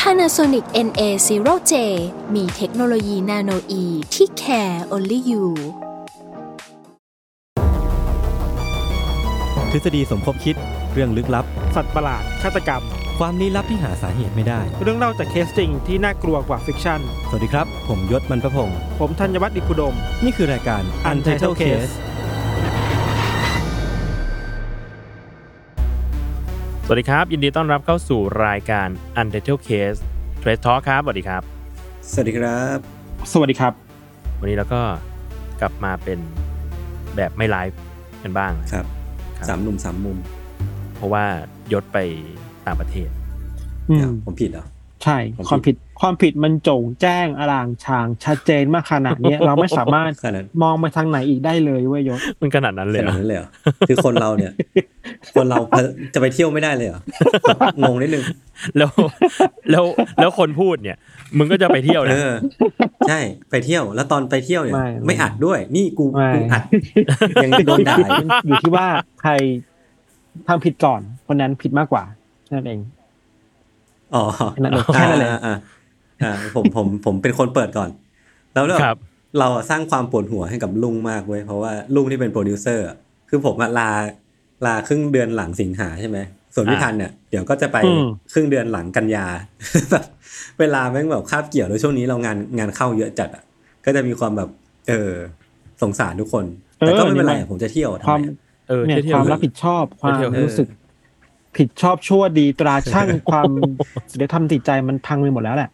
Panasonic NA0J มีเทคโนโลยี nanoe ที่ care only you ทฤษฎีสมคบคิดเรื่องลึกลับ สัตว์ประหลาดฆาตกรรม ความลี้ลับที่หาสาเหตุไม่ได้ เรื่องเล่าจากเคสจริงที่น่ากลัวกว่า fiction สวัสดีครับ ผมยชญ์ บรรพพงศ์ผมธัญวัฒน์อิพภูดม นี่คือรายการ Untitled Case สวัสดีครับ ยินดีต้อนรับเข้าสู่รายการ Untitled Case Trace Talk ครับสวัสดีครับ สวัสดีครับ สวัสดีครับ วันนี้เราก็กลับมาเป็นแบบไม่ไลฟ์กันบ้างครับครับสามหนุ่มสามมุม เพราะว่ายศไปต่างประเทศอืมเดี๋ยวผมผิดเหรอ ใช่ความผิด ความผิดความผิดมันโจ่งแจ้งอลางชางชัดเจนมากขนาดเนี้ยเราไม่สามารถขนาดมองไปทางไหนอีกได้เลยเว้ยยศมันขนาดนั้นเลยขเหรนาดอนั้นเลยเหรอคือคนเราเนี่ย คนเราจะไปเที่ยวไม่ได้เลยเหรองงนิดนึงแล้วแล้วแล้วคนพูดเนี่ย มึงก็จะไปเที่ยวเอนะอใช่ไปเที่ยวแล้วตอนไปเที่ยวเนี่ย ไม่ไม่อัดด้วย นี่กูไม่กูอัดยังโดนด่าอยู่อยู่ที่ว่าใครทำผิดก่อนคนนั้นผิดมากกว่านั่นเองอ๋อแค่นั้นเลยแค่นั้นเลย อ่าอ่าอ่าผมผมผมเป็นคนเปิดก่อน แล้วเราครับเราอะสร้างความปวดหัวให้กับลุงมากเว้ยเพราะว่าลุงที่เป็นโปรดิวเซอร์อะคือผมอะลาลาครึ่งเดือนหลังสิงหาใช่ไหมส่วนพี่อ่าทันเนี่ยเดี๋ยวก็จะไปอืมครึ่งเดือนหลังกันยาแบบเวลาแม่งแบบคาบเกี่ยวแล้วช่วงนี้เรางานงานเข้าเยอะจัดอะก็จะมีความแบบ เออสงสารทุกคน แต่ก็ไม่เป็นไรอะผมจะเที่ยวทำความไมอะเออเนี่ยเที่ยคววามๆรับผิดชอบความเที่ยวๆรู้สึก ผิดชอบชั่วดีตราช่างความศีลธรรมจิตใจมันพังไปหมดแล้วแหละเ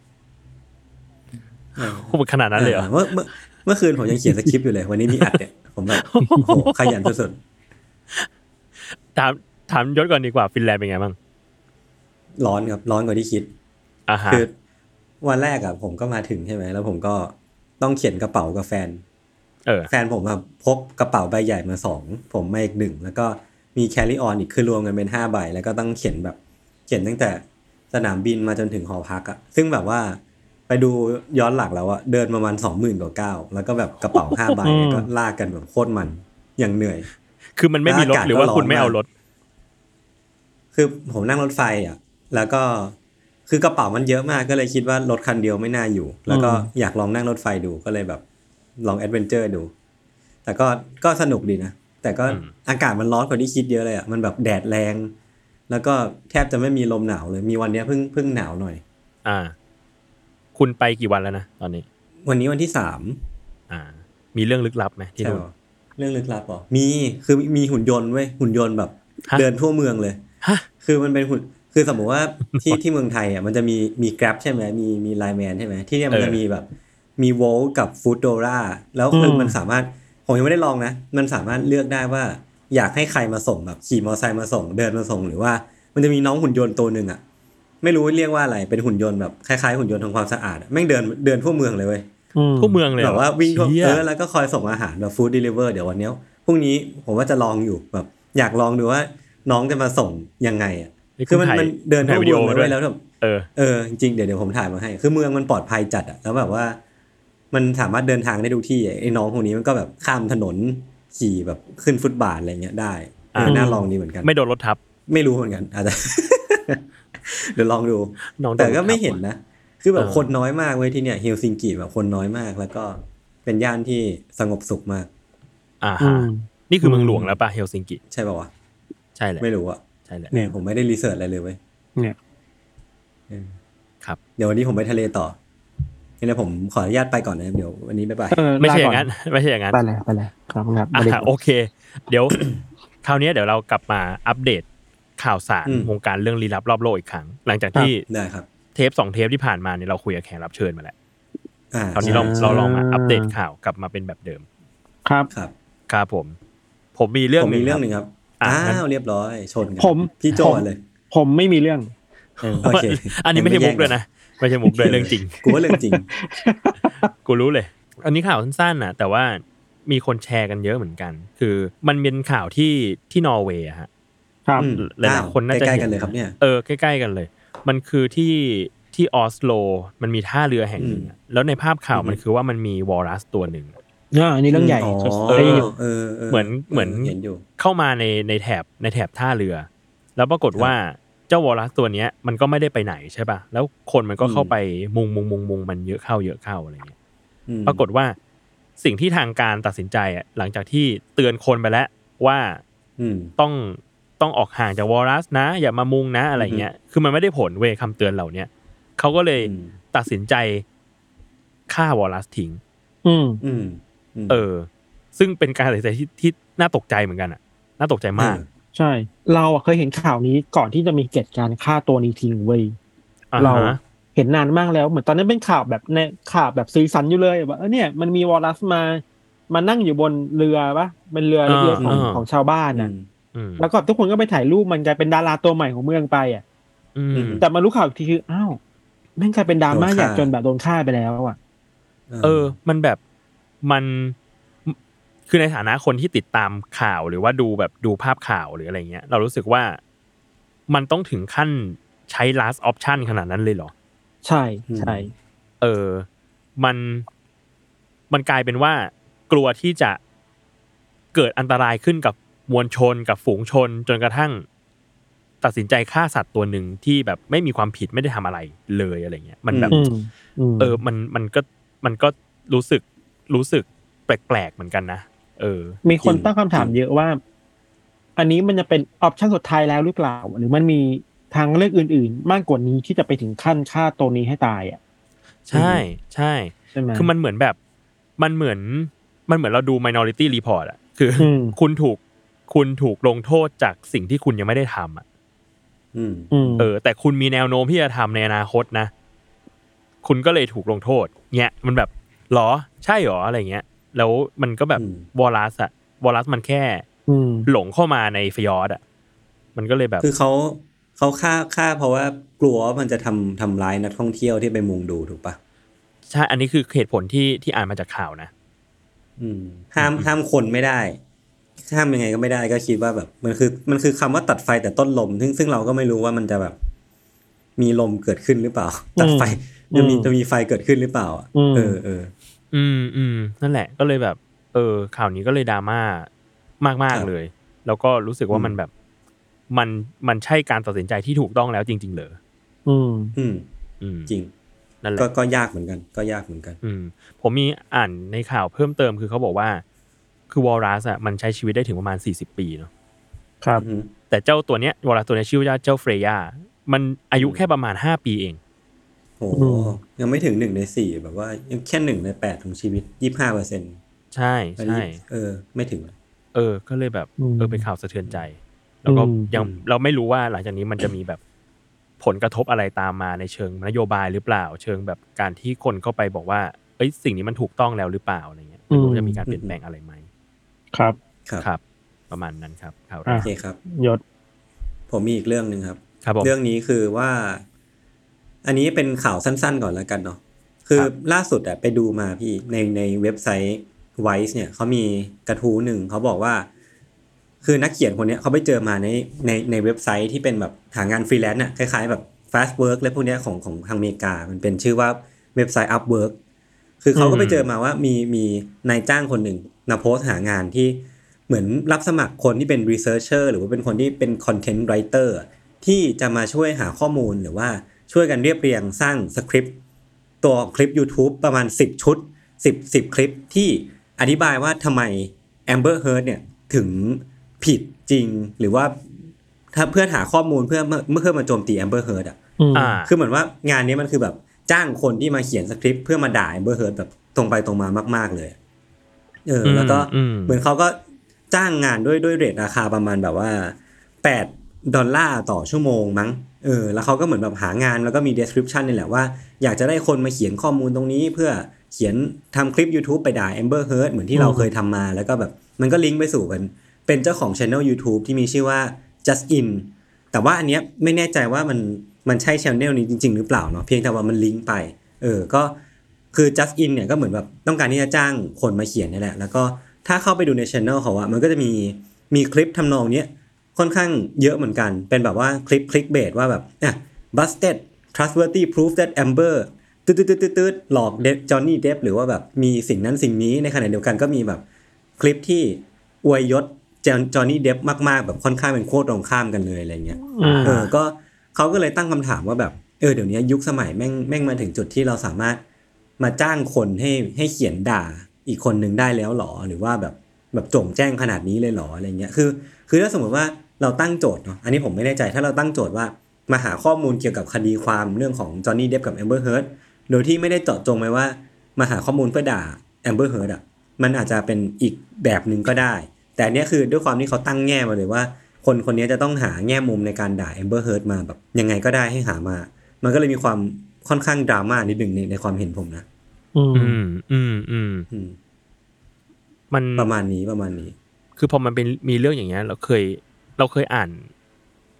ออ พูดขนาดนั้นเลยเหรอเมื่อเมื่อเมื่อคืนผมยังเขียนสคริปต์อยู่เลย วันนี้มีอัดเนี่ยผมแบบโอ้โหขยันสุดถามถามยศก่อนดีกว่าฟินแลนด์เป็นไงบ้างๆร้อนครับร้อนกว่าที่คิดอ่าฮะคือวันแรกอะผมก็มาถึงใช่ไหมแล้วผมก็ต้องเข็นกระเป๋ากับแฟน เออ แฟนผมอะพกกระเป๋าใบใหญ่มาสองผมมาอีกหนึ่งแล้วก็มีแค r รี่ออนอีกคือรวมกันเป็นห้าใบแล้วก็ต้องเข็นแบบ เข็นตั้งแต่สนามบินมาจนถึงหอพักอะซึ่งแบบว่า ไปดูย้อนหลังแล้วอะเดินประมาณสองหมื่นกว่าก้าวแล้วก็แบบกระเป๋าห้าใบอืมแล้วก็ลากกันแบบโคตรมันอย่างเหนื่อย คือมันไม่มีรถอากาศหรือว่าก็ร้อนคุณไม่เอารถ คือผมนั่งรถไฟอะ แล้วก็คือกระเป๋ามันเยอะมากก็เลยคิดว่ารถคันเดียวไม่น่าอยู่ แล้วก็อยากลองนั่งรถไฟดูก็เลยแบบลอง adventure ดู แต่ก็ก็สนุกดีนะ แต่ก็อืมอากาศมันร้อนกว่าที่คิดเยอะเลยอะมันแบบแดดแรง แล้วก็แทบจะไม่มีลมหนาวเลยมีวันเนี้ยเพิ่งเพิ่งหนาวหน่อย อ่า คุณไปกี่วันแล้วนะตอนนี้ วันนี้วันที่สามอ่า มีเรื่องลึกลับไหมที่ใช่นู่นปะเรื่องลึกลับเหรอมีคือมีหุ่นยนต์เว้ยหุ่นยนต์แบบฮะเดินทั่วเมืองเลยฮะคือมันเป็นหุ่นคือสมมติว่าที่ที่เมืองไทยอะมันจะมีมี Grab ใช่ไหมมีมีไลแมนใช่ไหมที่เนี่ยมันจะมีแบบมีโวลกับฟูดโดราแล้วคืออืมมันสามารถผมยังไม่ได้ลองนะ มันสามารถเลือกได้ว่า อยากให้ใครมาส่งแบบขี่มอเตอร์ไซค์มาส่ง เดินมาส่งหรือว่า มันจะมีน้องหุ่นยนต์ตัวหนึ่งอะ ไม่รู้เรียกว่าอะไรเป็นหุ่นยนต์แบบคล้ายๆหุ่นยนต์ทำความสะอาดอะแม่งเดินเดินทั่วเมืองเลยเว้ยอืมทั่วเมืองเลยเหรแบอบว่าวิ่งทั่วเชี่ยเออแล้วก็คอยส่งอาหารแบบ food delivery เดี๋ยววันเนี้ยพรุ่งนี้ผมว่าจะลองอยู่แบบอยากลองดูว่าน้องจะมาส่งยังไงอะนี่คือมันถ่ายมันเดินถ่าทั่ยววิดีเมืโอองมาเลด้วยยแล้วแบบเออเออจริงๆเดี๋ยวเดี๋ยวผมถ่ายมาให้ คือเมืองมันปลอดภัยจัดอะแล้วแบบว่า มันสามารถเดินทางได้ทุกที่อะไอ้น้องพวกนี้มันก็แบบข้ามถนนขี่แบบขึ้นฟุตบาทอะไรเงี้ยได้เอออ่าน่าลองดีเหมือนกัน ไม่โดนรถทับ ไม่รู้เหมือนกันอาจจะ เดี๋ยวลองดูน้องโดนแต่ก็ไม่รถทับเห็นนะ คือแบบเออคนน้อยมากเว้ยที่เนี่ยเฮลซิงกิแบบคนน้อยมาก แล้วก็เป็นย่านที่สงบสุขมาก อ่าอืฮะมนี่คือเมืองหลวงแล้วป่ะเฮลซิงกิ ใช่ป่าวะใช่แหละไม่รู้อะใช่แหละเนี่ยผมไม่ได้รีเสิร์ชอะไรเลยเว้ยเนี่ยเออครับ เดี๋ยววันนี้ผมไปทะเลต่อนี่เลยผมขออนุญาตไปก่อนนะเดี๋ยววันนี้บ๊ายบายเออไม่ใช่อลย่างนั้น ไม่ใช่อย่างนั้นไปเลยไปเลยครับครับอะไม่ได้โอเค เดี๋ยวคราวนี้เดี๋ยวเรากลับมาอัปเดต ข่าวสารอืมวงการเรื่องลี้ลับรอบโลกอีกครั้ง หลังจากที่ได้ครับเทปสองเทปที่ผ่านมาเนี่ยเราคุยกับแขกรับเชิญมาแล้วอ่าคราวนี้เราเราลองมาอัปเดตข่าวกลับมาเป็นแบบเดิม ครับครับครับผม ผมมีเรื่องผมหนึ่มีงเรื่องคหบนึ่งครับอะอ้างั้นวเรียบร้อยชนกันผมพี่โจผมเลย ผมไม่มีเรื่องโอเคอันนี้ไม่ใช่มุกเลยนะไม่ใช่มุกด้วยเรื่องจริงกูว่าเรื่องจริง กูรู้เลย อันนี้ข่าวสั้นๆนะแต่ว่ามีคนแชร์กันเยอะเหมือนกัน คือมันเป็นข่าวที่ที่นอร์เวย์อะฮะ ครับอืมหลายๆคนน่าจะใกล้ๆเห็กันเลยครับเนี่ยเออใกล้ๆกันเลย มันคือที่ที่ออสโลมันมีท่าเรือแห่งหนึ่งอะแล้วในภาพข่าวอืมมันคือว่ามันมีวอรัสตัวหนึ่งอ่าอันนี้เรื่องใหญ่อ๋อเคยได้ยินเออเหมือนเหมือนเห็นอยู่เข้ามาในในแถบในแถบท่าเรือ แล้วปรากฏว่าเจ้าวอรัสตัวเนี้ยมันก็ไม่ได้ไปไหนใช่ป่ะแล้วคนมันก็เข้าไปมุงมุงมุงมุงมันเยอะเข้าเยอะเข้าอะไรเงี้ยอืมปรากฏว่าสิ่งที่ทางการตัดสินใจอะหลังจากที่เตือนคนไปแล้วว่าอืมต้อง ต้องออกห่างจากวอรัสนะ อย่ามามุงนะอะไรเงี้ย คือมันไม่ได้ผลเว้ยคำเตือนเหล่าเนี้ยเขาก็เลยอืมตัดสินใจฆ่า walrus ทิ้ง อืมอืมมเออ ซึ่งเป็นการตัดสินใจที่ที่น่าตกใจเหมือนกันอะ น่าตกใจมาก ใช่ เราอะเคยเห็นข่าวนี้ก่อนที่จะมีเหตุการณ์ฆ่าตัวนี้ทิ้งเว้ยอ่าเราฮะเห็นนานมากแล้วเหมือนตอนนั้นเป็นข่าวแบบในข่าวแบบ season อยู่เลยว่าเออเนี่ยมันมี walrus มามานั่งอยู่บนเรือปะเป็นเรือเล็กๆของของชาวบ้านน่ะอืมอืม แล้วก็ทุกคนก็ไปถ่ายรูปมันกลายเป็นดาราตัวใหม่ของเมืองไปอะอืมแต่มารู้ข่าวอีกทีคืออ้าวแม่งกลายเป็นดราม่าโดนฆ่าใหญ่จนแบบโดนฆ่าไปแล้วอะ เออ มันแบบมันคือในฐานะคนที่ติดตามข่าวหรือว่าดูแบบดูภาพข่าวหรืออะไรเงี้ย เรารู้สึกว่ามันต้องถึงขั้นใช้ last option ขนาดนั้นเลยเหรอ ใช่ใช่เออ มันมันกลายเป็นว่ากลัวที่จะเกิดอันตรายขึ้นกับ มวลชนกับฝูงชนจนกระทั่ง ตัดสินใจฆ่าสัตว์ตัวหนึ่งที่แบบไม่มีความผิดไม่ได้ทำอะไรเลยอะไรเงี้ยมันแบบอืมอืมเออมันมันก็มันก็รู้สึกรู้สึกแปลกๆเหมือนกันนะเออ มีคนจริงตั้งคำถามจริงเยอะว่า อันนี้มันจะเป็นออปชั่นสุดท้ายแล้วหรือเปล่า หรือมันมีทางเลือกอื่น ๆ มากกว่านี้ที่จะไปถึงขั้นฆ่าตัวนี้ให้ตายอะใช่ใช่ใช่ไหมคือมันเหมือนแบบ มันเหมือน มันเหมือนเราดู minority report อะคืออมคุณถูก คุณถูกลงโทษจากสิ่งที่คุณยังไม่ได้ทำอะอืมอืมเออ แต่คุณมีแนวโน้มที่จะทำในอนาคตนะ คุณก็เลยถูกลงโทษ เนี่ยมันแบบหรอ ใช่หรออะไรเงี้ย แล้วมันก็แบบอืมวอลัสอะวอลัสมันแค่อืมหลงเข้ามาในฟยอร์ดอะมันก็เลยแบบ คือเขาเขาฆ่าฆ่าเพราะว่ากลัวว่ามันจะทำทำร้ายนักท่องเที่ยวที่ไปมุงดูถูกปะใช่ อันนี้คือเหตุผลที่ที่อ่านมาจากข่าวนะอืมห้ามห้ามคนไม่ได้ ห้ามยังไงก็ไม่ได้ก็คิดว่าแบบมันคือมันคือคำว่าตัดไฟแต่ต้นลม ซึ่งซึ่งเราก็ไม่รู้ว่ามันจะแบบ มีลมเกิดขึ้นหรือเปล่า ตัดไฟอืมจะมีจะมีไฟเกิดขึ้นหรือเปล่าอะอืมเออเอออืมอืมนั่นแหละก็เลยแบบ เออ ข่าวนี้ก็เลยดราม่ามากมากครับๆเลย แล้วก็รู้สึกว่าอืมมันแบบ มันมันใช่การตัดสินใจที่ถูกต้องแล้วจริง ๆ เหรออืมอืมอืมจริงนั่นแหก็ละก็ยากเหมือนกัน ก็ยากเหมือนกัน อืมผมมีอ่านในข่าวเพิ่มเติมคือเขาบอกว่า คือวอลรัสอะมันใช้ชีวิตได้ถึงประมาณสี่สิบปีเนาะครับอืมแต่เจ้าตัวเนี้ยวอลรัสตัวเนี้ยชื่อว่าเจ้าเฟรย่ามันอายุแค่ประมาณห้าปีเองโอ้โหอืมยังไม่ถึงหนึ่งในสี่แบบว่ายังแค่หนึ่งในแปดของชีวิตยี่ห้าเปอร์เซ็นต์ใช่ใช่เออ ไม่ถึง เออ ก็เลยแบบอืมเออเป็นข่าวสะเทือนใจ แล้วก็อืมยังอืมเราไม่รู้ว่าหลังจากนี้มันจะมีแบบผลกระทบอะไรตามมาในเชิงนโยบายหรือเปล่า เชิงแบบการที่คนเข้าไปบอกว่า เอ้ยสิ่งนี้มันถูกต้องแล้วหรือเปล่าอะไรเงี้ยไม่รู้อืมจะมีการเปลี่ยนแปลงอะไรไหม ครับ ครับครับ ประมาณนั้นครับข่าวแรอะโอกเคครับ ยศ ผมมีอีกเรื่องหนึ่งครับ ครับผมเรื่องนี้คือว่า อันนี้เป็นข่าวสั้นๆก่อนแล้วกันเนาะคือครับล่าสุดอะไปดูมาพี่ในในเว็บไซต์ Vice เนี่ยเขามีกระทู้หนึ่งเขาบอกว่า คือนักเขียนคนเนี้ยเขาไปเจอมาในในในเว็บไซต์ที่เป็นแบบหางานฟรีแลนซ์อะคล้ายๆแบบ Fastwork และพวกเนี้ยของของทางอเมริกา มันเป็นชื่อว่าเว็บไซต์ Upwork คือเขาก็ไปเจอมาว่ามีมีนายจ้างคนหนึ่งมาโพสต์หางานที่เหมือนรับสมัครคนที่เป็น researcher หรือว่าเป็นคนที่เป็น content writer อะที่จะมาช่วยหาข้อมูลหรือว่าช่วยกันเรียบเรียงสร้างสคริปต์ตัวคลิป YouTube ประมาณ 10 ชุด 10 10 คลิปที่อธิบายว่าทำไม Amber Heard เนี่ยถึงผิดจริงหรือว่าถ้าเพื่อหาข้อมูลเพื่อเมื่อเพื่อมาโจมตี Amber Heard อะอืมอ่าคือเหมือนว่างานนี้มันคือแบบ จ้างคนที่มาเขียนสคริปต์เพื่อมาด่า Amber Heard แบบตรงไปตรงมามาก ๆเลย เออ แล้วก็อืมเหมือนเขาก็จ้างงานด้วยด้วยเรทราคาประมาณแบบว่า8ดอลลาร์ต่อชั่วโมงมั้ง เออ แล้วเขาก็เหมือนแบบหางานแล้วก็มี description นี่แหละว่า อยากจะได้คนมาเขียนข้อมูลตรงนี้เพื่อเขียนทำคลิป YouTube ไปด่า Amber Heard เหมือนที่เราอืมเคยทำมา แล้วก็แบบมันก็ลิงก์ไปสู่เป็นเป็นเจ้าของ channel YouTube ที่มีชื่อว่า Just In แต่ว่าอันเนี้ยไม่แน่ใจว่ามัน มันใช่ channel นี้จริง ๆ หรือเปล่าเนาะเพียงแต่ว่ามันลิงก์ไป เออก็คือ just in เนี่ยก็เหมือนแบบต้องการที่จะจ้างคนมาเขียนนี่แหละ แล้วก็ถ้าเข้าไปดูในช anel เขาอะมันก็จะมีมีคลิปทำนองเนี้ยค่อนข้างเยอะเหมือนกัน เป็นแบบว่าคลิปคลิกเบสว่าแบบอะ busted trustworthy proof that Amber ตืดตืดตืดตืดหลอกเดจอห์นนี่เดฟหรือว่าแบบมีสิ่งนั้นสิ่งนี้ในขณะเดียวกันก็มีแบบคลิปที่อวยยศจอห์นนี่เดฟมากๆ แบบค่อนข้างเป็นโคตรตรงข้ามกันเลยอะไรเงี้ยอืมเออก็ เขาก็เลยตั้งคำถามว่าแบบเออเดี๋ยวนี้ยุคสมัยแม่งแม่งมาถึงจุดที่เราสามารถมาจ้างคนให้ให้เขียนด่าอีกคนหนึ่งได้แล้วหรอหรือว่าแบบแบบโจ่งแจ้งขนาดนี้เลยหรออะไรเงี้ยคือ คือถ้าสมมติว่าเราตั้งโจทย์เนาะอันนี้ผมไม่แน่ใจถ้าเราตั้งโจทย์ว่ามาหาข้อมูลเกี่ยวกับคดีความเรื่องของจอห์นนี่เดฟกับแอมเบอร์เฮิร์ตโดยที่ไม่ได้เจาะจงไปว่า มาหาข้อมูลเพื่อด่าแอมเบอร์เฮิร์ตอะมันอาจจะเป็นอีกแบบหนึ่งก็ได้ แต่เนี้ยคือด้วยความที่เขาตั้งแง่มาเลยว่า คนคนนี้จะต้องหาแง่มุมในการด่าแอมเบอร์เฮิร์มาแบบยังไงก็ได้ให้หามา มันก็เลยมีความค่อนข้างดราม่านิดหนึ่งในในความเห็นผมนะอืมอืมอืมอืมอืมมันประมาณนี้ประมาณนี้ คือพอมันเป็นมีเรื่องอย่างเงี้ย เราเคย เราเคยอ่าน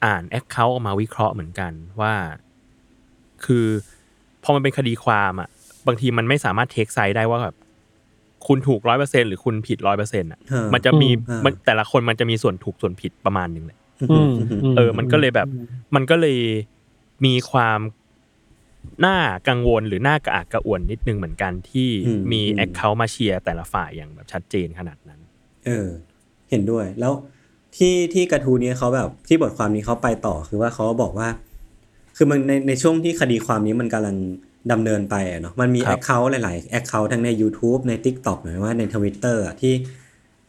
อ่านแอคเคาท์ออกมาวิเคราะห์เหมือนกันว่า คือ พอมันเป็นคดีความอะ บางทีมันไม่สามารถเทคไซด์ได้ว่าแบบ คุณถูกร้อยเปอร์เซ็นหรือคุณผิดร้อยเปอร์เซ็นต์อะเออมันจะมีอืมมันแต่ละคนมันจะมีส่วนถูกส่วนผิดประมาณหนึ่งเลยอืมเออ มันก็เลยแบบ มันก็เลยมีความน่ากังวลหรือน่ากระอักกระอ่วนนิดนึงเหมือนกันที่อืมมีอืม account มาเชียร์แต่ละฝ่ายอย่างแบบชัดเจนขนาดนั้น เออ เห็นด้วยแล้วที่ที่กระทู้นี้เขาแบบที่บทความนี้เขาไปต่อคือว่าเขาบอกว่า คือมันในในช่วงที่คดีความนี้มันกำลัง ดำเนินไปอะเนาะมันมีคแอรับคเคาท์หลายๆแอคเคาท์ทั้งใน YouTube ใน TikTok หรือว่าใน Twitter อะที่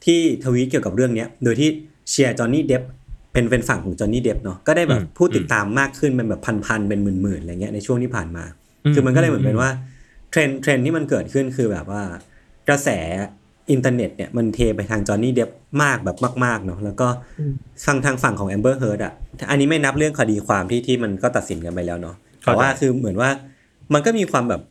ที่ทวีตเกี่ยวกับเรื่องเนี้ย โดยที่เชียร์จอห์นนี่เดฟเป็นเป็นฝั่งของจอห์นนี่เดฟเนาะก็ได้แบบอืมผู้ติดตามมากขึ้นเป็นแบบพันๆเป็นหมื่นๆอะไรเงี้ยในช่วงที่ผ่านมา คือมันก็เลยเหมือนเป็นว่าเทรนด์เทรนด์ที่มันเกิดขึ้นคือแบบว่ากระแสอินเทอร์เน็ตเนี่ยมันเทไปทางจอห์นนี่เดฟมากแบบมากๆเนาะแล้วก็ทางทางฝั่งของแอมเบอร์เฮิร์ดอะอันนี้ไม่นับเรื่องคดีความที่ที่มันก็ตัดสินกันไปแล้วเนาะแต่ว่าคือเหมือนว่า มันก็มีความแบบ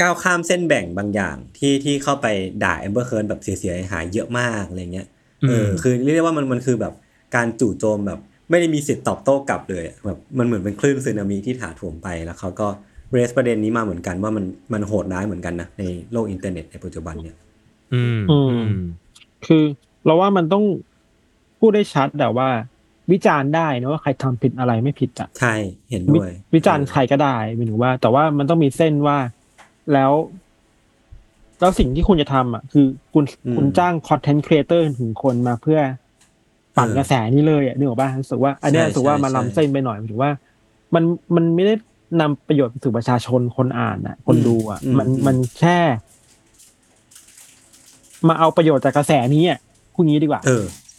ก้าวข้ามเส้นแบ่งบางอย่างที่ที่เข้าไปด่าแอมเบอร์เฮิร์ดแบบเสียหายๆเยอะมากอะไรเงี้ยเอออืมคือเรียกได้ว่ามันมันคือแบบการจู่โจมแบบ ไม่ได้มีสิทธิ์ตอบโต้กลับเลยอะแบบมันเหมือนเป็นคลื่นสึนามิที่ถาโถมไปแล้วเขาก็ raise ประเด็นนี้มาเหมือนกันว่ามันมันโหดร้ายเหมือนกันนะในโลกอินเทอร์เน็ตในปัจจุบันเนี่ย อืมอือืมมคือเราว่ามันต้องพูดได้ชัดแต่ว่า วิจารณ์ได้นะว่าใครทำผิดอะไรไม่ผิดอะใช่เห็นวิด้วย วิจารณ์ใครก็ได้หมายถึงว่า แต่ว่ามันต้องมีเส้นว่าแล้ว แล้วสิ่งที่คุณจะทำอะ คือคุณคุณจ้าง content creator ถึงคนมาเพื่อปั่นกระแสนี้เลยอะนึกออกป่ะรู้สึกว่าอันเนี้ยรู้สึกว่ามันล้ำเส้นไปหน่อยหมายถึงว่า มันมันไม่ได้นำประโยชน์ไปสู่ประชาชนคนอ่านอะ คนดูอะ มันมันแค่ มาเอาประโยชน์จากกระแสนี้อะพูดงี้ดีกว่า เออเห็นด้วย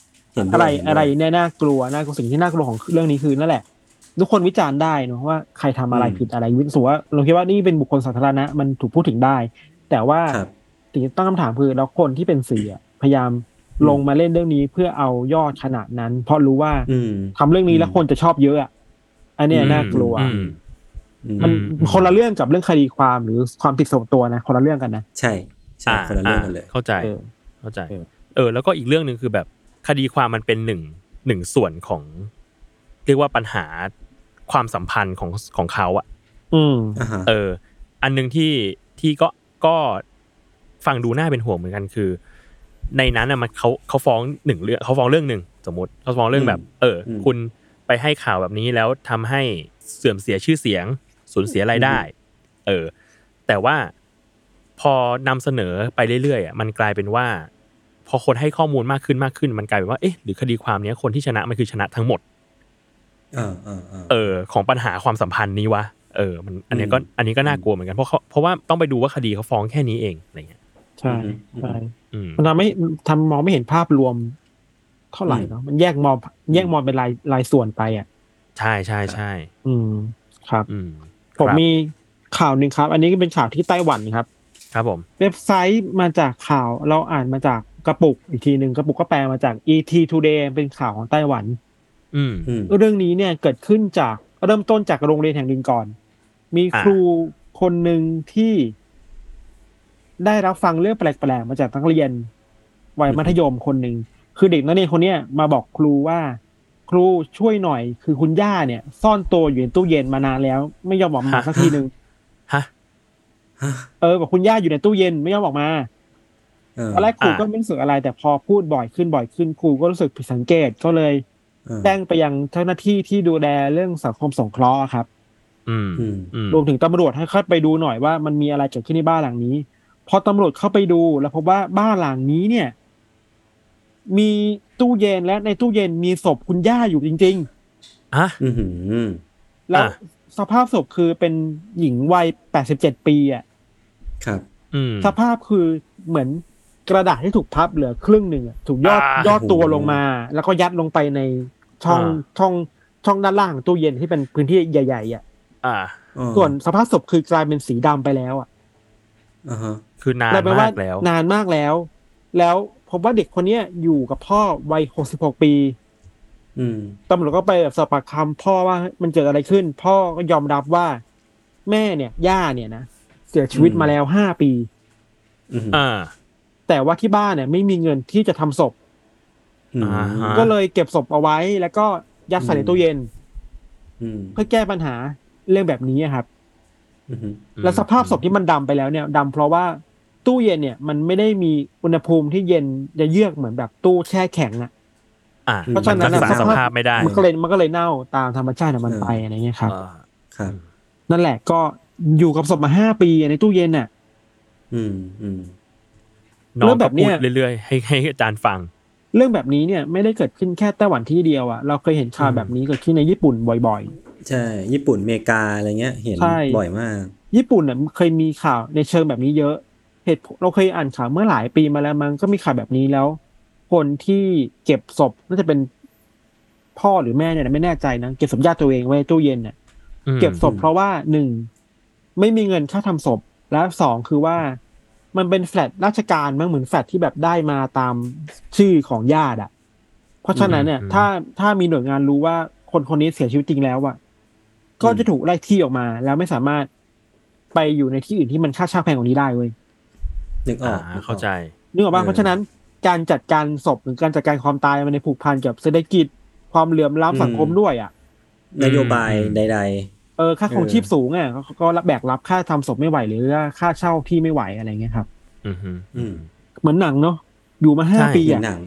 อะไรเห็นด้วยอะไรเนี่ยน่ากลัวน่ากลัวสิ่งที่น่ากลัวของเรื่องนี้คือนั่นแหละ ทุกคนวิจารณ์ได้เนอะว่าใครทำอะไรอืมผิดอะไรวิสุว่าเราคิดว่านี่เป็นบุคคลสาธารณะมันถูกพูดถึงได้ แต่ว่าครับสิ่งที่ตั้งคำถามคือแล้วคนที่เป็นสื่ออะพยายามลงมาเล่นเรื่องนี้เพื่อเอายอดขนาดนั้น เพราะรู้ว่าอืมทำเรื่องนี้อืมแล้วคนจะชอบเยอะอะอันเนี้ยอืมน่ากลัวอืมอืมันอืมคนละเรื่องกับเรื่องคดีความหรือความผิดส่วนตัวนะคนละเรื่องกันนะใช่ใช่คนละเรื่องกันเลยเข้าใจเออเข้าใจเออเออ แล้วก็อีกเรื่องหนึ่งคือแบบ คดีความมันเป็นหนึ่งหนึ่งส่วนของ เรียกว่าปัญหาความสัมพันธ์ของของเขาอะอืมอ่าฮะเออ อันหนึ่งที่ที่ก็ก็ฟังดูน่าเป็นห่วงเหมือนกันคือ ในนั้นน่ะมันเขาเขาฟ้องหนึ่งเรื่องเขาฟ้องเรื่องหนึ่งสมมติเขาฟ้องเรื่องแบบ เอออมคุณไปให้ข่าวแบบนี้แล้วทำให้เสื่อมเสียชื่อเสียง สูญเสียรายได้ เออ แต่ว่าพอนำเสนอไปเรื่อยๆอะมันกลายเป็นว่า พอคนให้ข้อมูลมากขึ้นมากขึ้น มันกลายเป็นว่าเอ๊ะหรือคดีความเนี้ยคนที่ชนะมันคือชนะทั้งหมดเออเออเออเออของปัญหาความสัมพันธ์นี้วะเออมันอันเนี้ยก็อืมอันนี้ก็น่ากลัวเหมือนกันเพราะเขาเพราะว่าต้องไปดูว่าคดีเขาฟ้องแค่นี้เองอะไรเงี้ยใช่อืมใช่อืมมันทำให้ทำมองไม่เห็นภาพรวมเท่าไหร่เนาะมันแยกมองแยกมองเป็นรายรายส่วนไปอะ ใช่ใช่ใช่อืมครับ อืมผมครับมีข่าวหนึ่งครับ อันนี้ก็เป็นข่าวที่ไต้หวันครับ ครับผม เว็บไซต์มาจากข่าวเราอ่านมาจาก กระปุกอีกทีหนึ่งกระปุกก็แปลมาจาก ET Today เป็นข่าวของไต้หวันอืมอืมเรื่องนี้เนี่ยเกิดขึ้นจากเริ่มต้นจากโรงเรียนแห่งหนึ่งก่อน มีอ่าครูคนหนึ่งที่ได้รับฟังเรื่องแปลกๆมาจากนักเรียนวัยมัธยมคนหนึ่งคือเด็กนักเรียนคนเนี้ยมาบอกครูว่า ครูช่วยหน่อย คือคุณย่าเนี่ย ซ่อนตัวอยู่ในตู้เย็นมานานแล้ว ไม่ยอมออกมาฮะสักทีหนึ่งฮะฮะเออบอกคุณย่าอยู่ในตู้เย็นไม่ยอมออกมาเออ ตอนแรกครูอ่าก็ไม่รู้สึกอะไร แต่พอพูดบ่อยขึ้นบ่อยขึ้นครูก็รู้สึกผิดสังเกตก็เลยเออแจ้งไปยังเจ้าหน้าที่ที่ดูแลเรื่องสังคมสงเคราะห์ครับอืมอืมอืมรวมถึงตำรวจให้เข้าไปดูหน่อยว่ามันมีอะไรเกิดขึ้นในบ้านหลังนี้ พอตำรวจเข้าไปดูแล้วพบว่าบ้านหลังนี้เนี่ย มีตู้เย็นและในตู้เย็นมีศพคุณย่าอยู่จริงฮะอือหือๆแล้วอะสภาพศพคือเป็นหญิงวัยแปดสิบเจ็ดปีอะครับอืมสภาพคือเหมือน กระดาษที่ถูกพับเหลือครึ่งหนึ่งอะถูกยอดอ่ายอดตัวโอ้โหลงมา แล้วก็ยัดลงไปในช่องอ่าช่องช่องด้านล่างของตู้เย็นที่เป็นพื้นที่ใหญ่ๆอะอ่าอ๋อส่วนสภาพศพคือกลายเป็นสีดำไปแล้วอะอ่าฮะคือนานกลายเป็นมาว่ากแล้ว นานมากแล้ว แล้วพบว่าเด็กคนเนี้ยอยู่กับพ่อวัยหกสิบหกปีอืมตำรวจก็ไปแบบสอบปากคำพ่อว่ามันเกิดอะไรขึ้น พ่อก็ยอมรับว่า แม่เนี่ย ย่าเนี่ยนะเสียชีวิตอืมมาแล้วห้าปีอืมอ่า แต่ว่าที่บ้านเนี่ยไม่มีเงินที่จะทำศพอืมอ่าฮะก็เลยเก็บศพเอาไว้ แล้วก็ยัดใส่ในตู้เย็นอืมเพื่อแก้ปัญหาเรื่องแบบนี้อะครับอืมแล้วสภาพศพที่มันดำไปแล้วเนี่ยดำเพราะว่าตู้เย็นเนี่ย มันไม่ได้มีอุณหภูมิที่เย็นจะเยือกเหมือนแบบตู้แช่แข็งอะอ่าเพราะฉะนั้นมัน่ะรักษาสภาพไม่ได้ มันก็เลยมันก็เลยเน่าตามธรรมชาติของมันไปอะไรเงี้ยครับอ่าครับนั่นแหละก็อยู่กับศพมาห้าปีในตู้เย็นน่ะ อืมอืม น้อเรื่องงแบก็บเนี้พูดยเรื่อยๆให้ให้อาจารย์ฟัง เรื่องแบบนี้เนี่ยไม่ได้เกิดขึ้นแค่ไต้หวันที่เดียวอะเราเคยเห็นข่าวแบบนี้เกิดขึ้นในญี่ปุ่นบ่อยใช่ ญี่ปุ่นอเมริกาอะไรเงี้ย เห็นใช่บ่อยมากๆญี่ปุ่นเนี่ยเคยมีข่าวในเชิงแบบนี้เยอะ เหตุผลเราเคยอ่านข่าวเมื่อหลายปีมาแล้วมันก็มีข่าวแบบนี้แล้ว คนที่เก็บศพน่าจะเป็นพ่อหรือแม่เนี่ยนะไม่แน่ใจนะเก็บศพญาติตัวเองไว้ในตู้เย็นเนี่ยอืมเก็บศพเพราะว่าหนึ่งไม่มีเงินค่าทำศพและสองคือว่า มันเป็นแฟลตราชการมั้งเหมือนแฟลตที่แบบได้มาตามชื่อของญาติอะ เพราะฉะนั้นเนี่ย ถ้าถ้ามีหน่วยงานรู้ว่าคนคนนี้เสียชีวิตจริงแล้วอะ ก็จะถูกไล่ที่ออกมา แล้วไม่สามารถไปอยู่ในที่อื่นที่มันค่าเช่าแพงกว่านี้ได้เว้ยนึกออ่าอกนึกออกเข้าใจนึกออกป่ะเออเพราะฉะนั้นการจัดการศพหรือการจัดการความตายมันในผูกพันกับเศรษฐกิจความเหลื่อมล้ำสังคมด้วยอะ นโยบายอืมใดเออค่าครองเออชีพสูงอะเขาก็รับแบกรับค่าทำศพไม่ไหวหรือว่าค่าเช่าที่ไม่ไหวอะไรเงี้ยครับ อืมฮึๆอืมเหมือนหนังเนาะอยู่มาห้าใช่ปีเห็อะนหนัง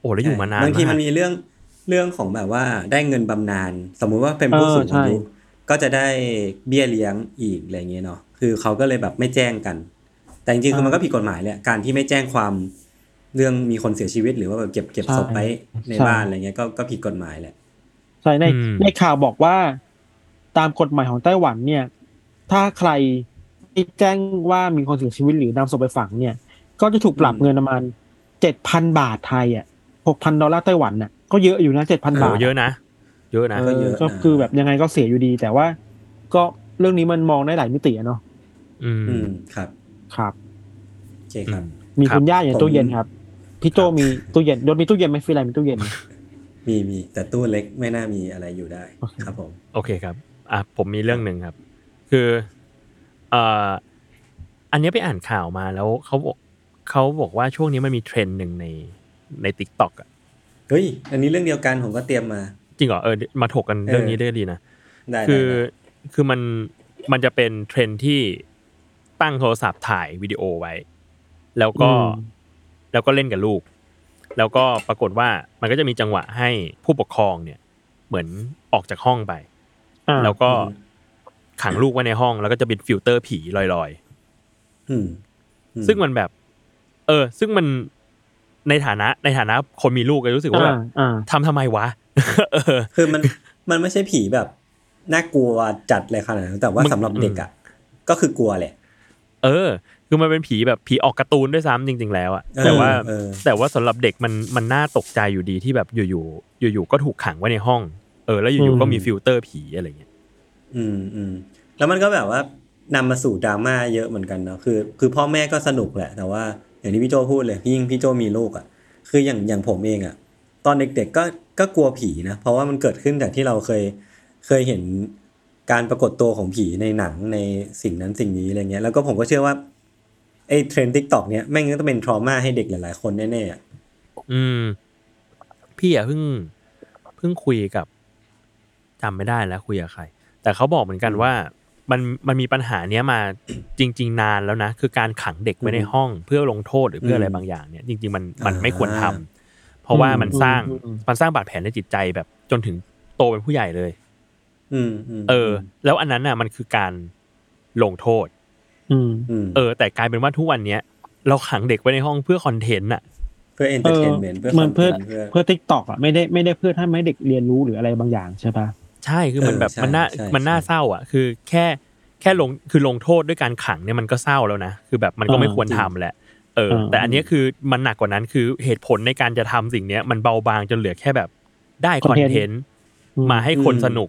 โอ้แล้วอยู่มานานบางทีมันกมีเรื่องเรื่องของแบบว่าได้เงินบำนาญสมมุติว่าเป็นผู้สูงอายุก็จะได้เบี้ยเลี้ยงอีกอะไรเงี้ยเนาะคือเขาก็เลยแบบไม่แจ้งกัน แต่จริงๆคือมันก็ผิดกฎหมายแหละการที่ไม่แจ้งความเรื่องมีคนเสียชีวิตหรือว่าแบบเก็บเก็บศพไว้ในบ้านอะไรเงี้ยก็ก็ผิดกฎหมายแหละใช่ในอืมในข่าวบอกว่า ตามกฎหมายของไต้หวันเนี่ย ถ้าใครไม่แจ้งว่ามีคนเสียชีวิตหรือนำศพไปฝังเนี่ย ก็จะถูกปรับอืมเงินประมาณเจ็ดพันบาทไทยอะหกพันดอลลาร์ไต้หวันน่ะก็เยอะอยู่นะเจ็ดพันโอ้บาทเยอะนะเยอะนะเอก็อเยอะก็นะคือแบบยังไงก็เสียอยู่ดี แต่ว่าก็เรื่องนี้มันมองได้หลายมิติอะเนาะอืมอืมครับครับโอเคครับ มีครับคุณย่าอยู่ในผมตู้เย็นครับ พี่โจมีตู้เย็นโดนมีตู้เย็นไหมฟินแลนด์มีตู้เย็นไหมมีมีแต่ตู้เล็กไม่น่ามีอะไรอยู่ได้โอเคครับผม โอเคครับ อะผมมีเรื่องหนึ่งครับ คือเอ่ออันเนี้ยไปอ่านข่าวมาแล้วเขาบอกเขาบอกว่าช่วงนี้มันมีเทรนด์หนึ่งในในติ๊กต็อกอะเฮ้ยอันนี้เรื่องเดียวกันผมก็เตรียมมา จริงเหรอเออมาถกกันเรื่องนี้ได้ดีนะได้คือได้ได้คือมันมันจะเป็นเทรนด์ที่ตั้งโทรศัพท์ถ่ายวิดีโอไว้ แล้วก็อืมแล้วก็เล่นกับลูก แล้วก็ปรากฏว่ามันก็จะมีจังหวะให้ผู้ปกครองเนี่ย เหมือนออกจากห้องไปอ่า แล้วก็ขังลูกไว้ในห้อง แล้วก็จะเป็นฟิลเตอร์ผีลอยอืมอืๆซึ่งมันแบบ เออ ซึ่งมันในฐานะ ในฐานะคนมีลูกก็รู้สึกว่าแบบอ่าทำทำไมวะเออคือมันมันไม่ใช่ผีแบบน่ากลัวจัดเลยขนาดนั้นแต่ว่ามึงสำหรับเด็กอะก็คือกลัวแหละ เออ คือมันเป็นผีแบบผีออกการ์ตูนด้วยซ้ำจริง ๆ แล้วอะเออแต่ว่าเออแต่ว่าสำหรับเด็กมันมันน่าตกใจอยู่ดีที่แบบอยู่ๆอยู่ๆก็ถูกขังไว้ในห้อง เออแล้วอยู่ๆก็มีฟิลเตอร์ผีอะไรเงี้ยอืมอืมแล้วมันก็แบบว่านำมาสู่ดราม่าเยอะเหมือนกันเนาะคือ คือพ่อแม่ก็สนุกแหละ แต่ว่าอย่างที่พี่โจพูดเลยยิ่งพี่โจมีลูกอะ คืออย่างอย่างผมเองอะ ตอนเด็กๆก็ก็กลัวผีนะ เพราะว่ามันเกิดขึ้นจากที่เราเคยเคยเห็นการปรากฏตัวของผีในหนังในสิ่งนั้นสิ่งนี้อะไรเงี้ย แล้วก็ผมก็เชื่อว่าไอ้เทรนด์ TikTok เนี้ยแม่งก็ต้องเป็น trauma ให้เด็กหลายๆคนแน่ๆอะอืม พี่อะเพิ่งเพิ่งพิ่งคุยกับ จำไม่ได้แล้วคุยกับใคร แต่เขาบอกเหมือนกันว่ามันมันมีปัญหาเนี้ยมาจริง ๆ นานแล้วนะ คือการขังเด็กไว้ในห้องเพื่อลงโทษหรือเพื่ออะไรบางอย่างเนี่ยจริง ๆ มันมันไม่ควรทำเพราะว่ามันสร้างอืมอืมมันสร้างบาดแผลในจิตใจแบบจนถึงโตเป็นผู้ใหญ่เลยอืมมเออ แล้วอันนั้นน่ะ มันคือการลงโทษอืมมเออ แต่กลายเป็นว่าทุกวันเนี้ยเราขังเด็กไว้ในห้องเพื่อคอนเทนต์อะเพื่อ entertainment เพื่อเหมือนเพื่อ content เพื่อเพื่อ TikTok อะไม่ได้ไม่ได้เพื่อทำให้เด็กเรียนรู้หรืออะไรบางอย่างใช่ปะ ใช่คือมันเออแบบใช่มันน่าใช่มันน่าใช่เศร้าอะ คือแค่แค่ลงคือลงโทษด้วยการขังเนี่ยมันก็เศร้าแล้วนะคือแบบมันก็ไม่ควรทำแหละเออ แต่อันเนี้ยคือมันหนักกว่านั้นคือเหตุผลในการจะทำสิ่งเนี้ยมันเบาบางจนเหลือแค่แบบได้คอนเทนต์มาให้คนสนุก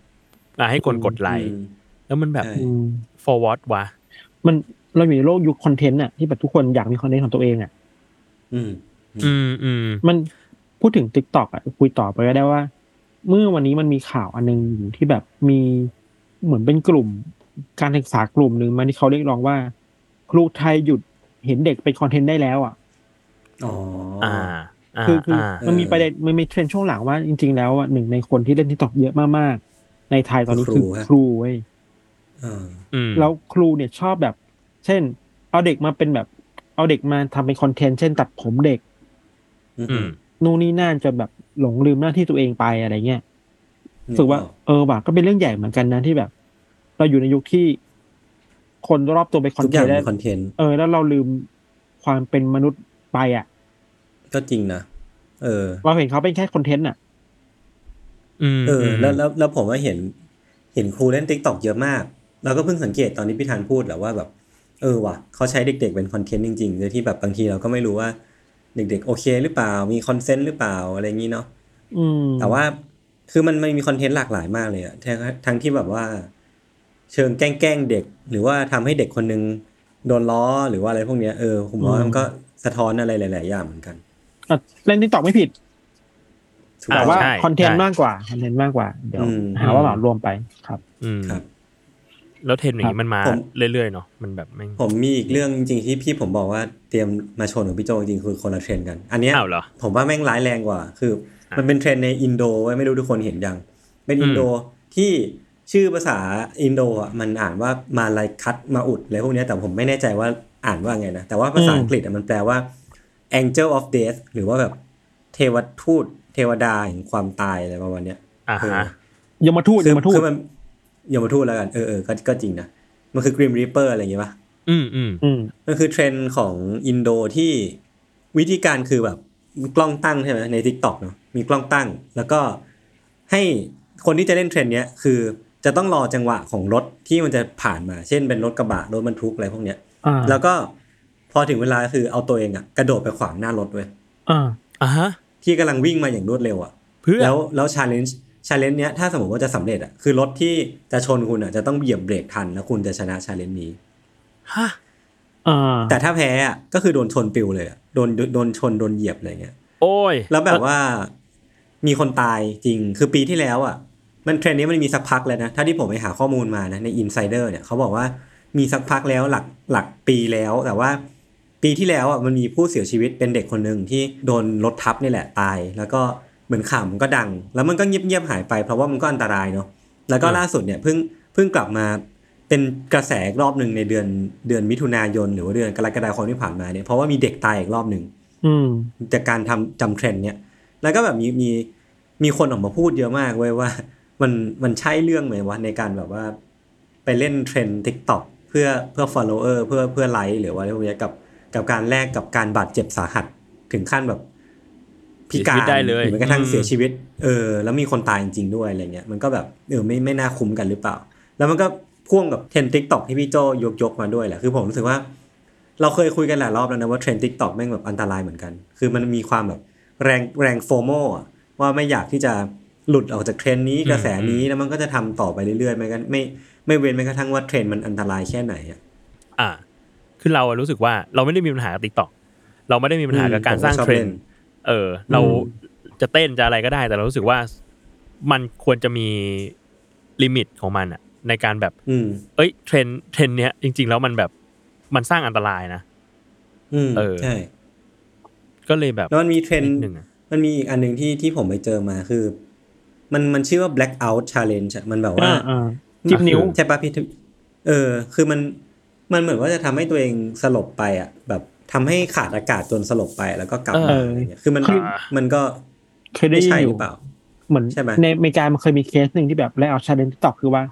มาให้คนกดไลค์อืมแล้วมันแบบใช่อืม for what วะมันเราอยู่ในโลกยุคคอนเทนต์อะที่แบบทุกคนอยากมีคอนเทนต์ของตัวเองอะอืมอืมอืมมันพูดถึง TikTok อะคุยต่อไปก็ได้ว่า เมื่อวันนี้มันมีข่าวอันหนึ่งอยู่ที่แบบมีเหมือนเป็นกลุ่ม การศึกษากลุ่มหนึ่งมาที่เขาเรียกร้องว่า ครูไทยหยุดเห็นเด็กเป็นคอนเทนต์ได้แล้วอะอ๋ออ่าอ่าคือคืออ่ามันมีประเด็นมันมีเทรนด์ช่วงหลังว่าจริง ๆ แล้วอะหนึ่งในคนที่เล่น TikTok เยอะมากๆ ในไทยตอนนี้คือครูเว้ยอ่าอืมแล้วครูเนี่ยชอบแบบ เช่น เอาเด็กมาเป็นแบบ เอาเด็กมาทำเป็นคอนเทนต์เช่นตัดผมเด็กอืมอืมนู่นนี่นั่นจนแบบ หลงลืมหน้าที่ตัวเองไปอะไรเงี้ยรู้สึกว่า เออว่ะก็เป็นเรื่องใหญ่เหมือนกันนะที่แบบ เราอยู่ในยุคที่ คนรอบตัวเป็นคอนเทนต์ได้ทุกอย่างเป็นคอนเทนต์เออแล้วเราลืมความเป็นมนุษย์ไปอะ ก็จริงนะเออเราเห็นเขาเป็นแค่คอนเทนต์อะอืมเออมแล้วแล้วแล้วผมว่าเห็น เห็นครูเล่น TikTok เยอะมากแล้วก็เพิ่งสังเกตตอนนี้พี่ธันพูดแหละว่าแบบ เออว่ะเขาใช้เด็ก ๆ เป็นคอนเทนต์จริงๆโดยที่แบบบางทีเราก็ไม่รู้ว่า เด็ก ๆ โอเคหรือเปล่า มี consent หรือเปล่าอะไรอย่างนี้เนาะอืมแต่ว่าคือมันมันมีคอนเทนต์หลากหลายมากเลยอะทั้งทั้งที่แบบว่า เชิงแกล้งแกล้งเด็ก หรือว่าทำให้เด็กคนหนึ่งโดนล้อหรือว่าอะไรพวกเนี้ยเออผมว่ามันก็สะท้อนอะไรหลาย ๆ อย่างเหมือนกันอะเล่น TikTok ไม่ผิดถูกแต่ต้องว่าใช่คอนเทนต์ใช่มากกว่าคอนเทนต์มากกว่า เดี๋ยวอืมหาว่าเหมารวมไปครับอืมครับ แล้วเทรนด์อย่างนี้มันมาผมเรื่อยๆเนาะมันแบบแม่งผมมีอีกเรื่องจริงๆที่พี่ผมบอกว่าเตรียมมาชนกับพี่โจจริงๆคือคนละเทรนด์กัน อันเนี้ยอ้าวเหรอผมว่าแม่งร้ายแรงกว่า คืออะมันเป็นเทรนด์ในอินโดเว้ยไม่รู้ทุกคนเห็นยังเป็นอืมอินโดที่ชื่อภาษาอินโดอะมันอ่านว่า Malaikat Maut อะไรพวกเนี้ยแต่ผมไม่แน่ใจว่าอ่านว่าไงนะ แต่ว่าภาษาอืมอังกฤษอะมันแปลว่า angel of death หรือว่าแบบเทวทูต เทวดาแห่งความตายอะไรประมาณเนี้ยอ่าเออฮะยมทูตคือยมทูตคือมัน ยมทูตแล้วกัน เออเออก็ก็จริงนะ มันคือ grim reaper อะไรอย่างเงี้ยป่ะอืมอืมอืมมันคือเทรนด์ของอินโดที่วิธีการคือแบบมีกล้องตั้งใช่ไหมใน TikTok เนาะมีกล้องตั้ง แล้วก็ให้คนที่จะเล่นเทรนด์เนี้ยคือจะต้องรอจังหวะของรถที่มันจะผ่านมา เช่นเป็นรถกระบะรถบรรทุกอะไรพวกเนี้ยอ่าแล้วก็พอถึงเวลาคือเอาตัวเองอะกระโดดไปขวางหน้ารถเว้ยอ่าอ่าฮะที่กำลังวิ่งมาอย่างรวดเร็วอะเพื่อแล้วแล้ว challenge challenge เนี้ยถ้าสมมติว่าจะสำเร็จอะคือรถที่จะชนคุณอะจะต้องเหยียบเบรกทันแล้วคุณจะชนะ challenge นี้ฮะอ่าแต่ถ้าแพ้อะก็คือโดนชนปลิวเลยอะโดนโดนชนโดนเหยียบอะไรเงี้ย โอ้ย แล้วแบบว่ามีคนตายจริงคือปีที่แล้วอะ มันเทรนด์นี้มันมีสักพักแล้วนะ ถ้าที่ผมไปหาข้อมูลมานะใน Insider เนี่ยเขาบอกว่ามีสักพักแล้วหลักหลักปีแล้ว แต่ว่าปีที่แล้วอะมันมีผู้เสียชีวิตเป็นเด็กคนหนึ่งที่โดนรถทับนี่แหละตาย แล้วก็ เหมือนข่าวมันก็ดัง แล้วมันก็เงียบๆหายไปเพราะว่ามันก็อันตรายเนาะแล้วก็อืมล่าสุดเนี่ยเพิ่งเพิ่งกลับมาเป็นกระแสอีกรอบหนึ่งในเดือนเดือนมิถุนายน หรือว่าเดือนกรกฎาคมที่ผ่านมาเนี่ยเพราะว่ามีเด็กตายอีกรอบหนึ่งอืมจากการทำจำเทรนด์เนี่ย แล้วก็แบบมีมีมีคนออกมาพูดเยอะมากเว้ยว่า มันมันใช่เรื่องไหมวะในการแบบว่า ไปเล่นเทรนด์ TikTok เพื่อเพื่อ follower เพื่อเพื่อไลค์หรือว่าอะไรพวกเนี้ยกับกับการแลกกับการบาดเจ็บสาหัสถึงขั้นแบบ พิการเสียชีวิตได้เลยหรือแม้กระทั่งอืมเสียชีวิต เออ แล้วมีคนตายจริงๆด้วยอะไรเงี้ยมันก็แบบเออไม่ไม่น่าคุ้มกันหรือเปล่า แล้วมันก็พ่วงกับเทรนด์ TikTok ที่พี่โจยกยกมาด้วยแหละคือผมรู้สึกว่า เราเคยคุยกันหลายรอบแล้วนะว่าเทรนด์ TikTok แม่งแบบอันตรายเหมือนกัน คือมันมีความแบบแรงแรง FOMO ว่าไม่อยากที่จะหลุดออกจากเทรนด์นี้กระแสนี้แล้วมันก็จะทำต่อไปเรื่อยๆไม่กันไม่ไม่เว้นแม้กระทั่งว่าเทรนด์มันอันตรายแค่ไหนอะอ่าคือเราอะรู้สึกว่าเราไม่ได้มีปัญหากับติ๊กต็อกเราไม่ได้มีปัญหากับการสร้างผมก็ชอบเล่นเทรนด์เออ เราจะเต้นจะอะไรก็ได้ แต่เรารู้สึกว่ามันควรจะมี limit ของมันอะในการแบบอืมเอ้ยเทรนด์เทรนด์เนี้ยจริง ๆ แล้วมันแบบมันสร้างอันตรายนะอืมเออใช่ก็เลยแบบแล้วมันมีเทรนด์นิดนึงอะมันมีอีกอันหนึ่งที่ที่ผมไปเจอมาคือ มันมันชื่อว่า blackout challenge อะมันแบบว่าอ่าอ่าจิ้มนิ้วใช่ปะพี่เออ คือมันมันเหมือนว่าจะทำให้ตัวเองสลบไปอะ แบบ ทำให้ขาดอากาศจนสลบไปแล้วก็กลับมาเออออะไรเงี้ยคือมันคือมันก็เคยได้ไม่ยินใช่ไหมหรือเปล่าเหมือนใช่ไหมในอเมริกามันเคยมีเคสหนึ่งที่แบบแล้วเอา challenge ติ๊กต็อกคือว่า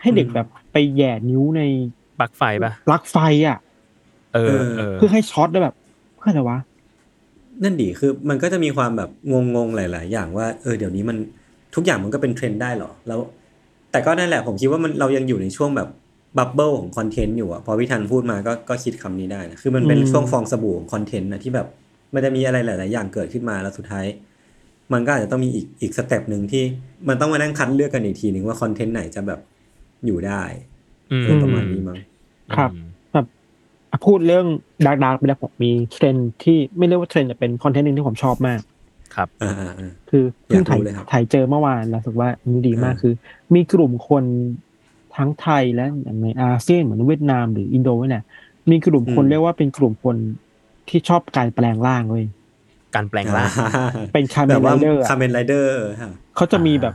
ให้เด็กอืมแบบไปแหย่นิ้วในปลั๊กไฟป่ะปลั๊กไฟอะเออเออเออเพื่อให้ช็อตได้แบบเพื่ออะไรวะนั่นดีคือมันก็จะมีความแบบงงๆหลาย ๆ อย่างว่าเออเดี๋ยวนี้มันทุกอย่างมันก็เป็นเทรนด์ได้เหรอ แล้ว แต่ก็นั่นแหละผมคิดว่ามันเรายังอยู่ในช่วงแบบ bubble ของคอนเทนต์อยู่อะพอพี่ทันพูดมาก็ก็คิดคำนี้ได้นะคือมันเป็นอืมช่วงฟองสบู่ของคอนเทนต์นะที่แบบมันจะมีอะไรหลาย ๆ อย่างเกิดขึ้นมาแล้วสุดท้าย มันก็อาจจะต้องมีอีกอีก step หนึ่งที่มันต้องมานั่งคัดเลือกกันอีกทีหนึ่งว่าคอนเทนต์ไหนจะแบบอยู่ได้อืมเออประมาณนี้มั้งครับอืมแบบอะพูดเรื่อง dark dark ไปแล้วผมมีเทรนด์ที่ไม่เรียกว่าเทรนด์แต่เป็นคอนเทนต์หนึ่งที่ผมชอบมาก ครับอ่าอ่าอ่าคือเพิ่งอยากถ่ายรู้เลยครับถ่ายเจอเมื่อวานแล้วรู้สึกว่าอันนี้ดีมากอ่าคือ มีกลุ่มคน ทั้งไทยและอย่างในอาเซียนเหมือนเวียดนามหรืออินโดเนี่ยมีกลุ่มคนเรียกว่าเป็นกลุ่มคนที่ชอบการแปลงร่างเว้ยการแปลงร่างเป็นคาเมนไรเดอร์แบบว่าคาเมนไรเดอร์เขาจะมีแบบ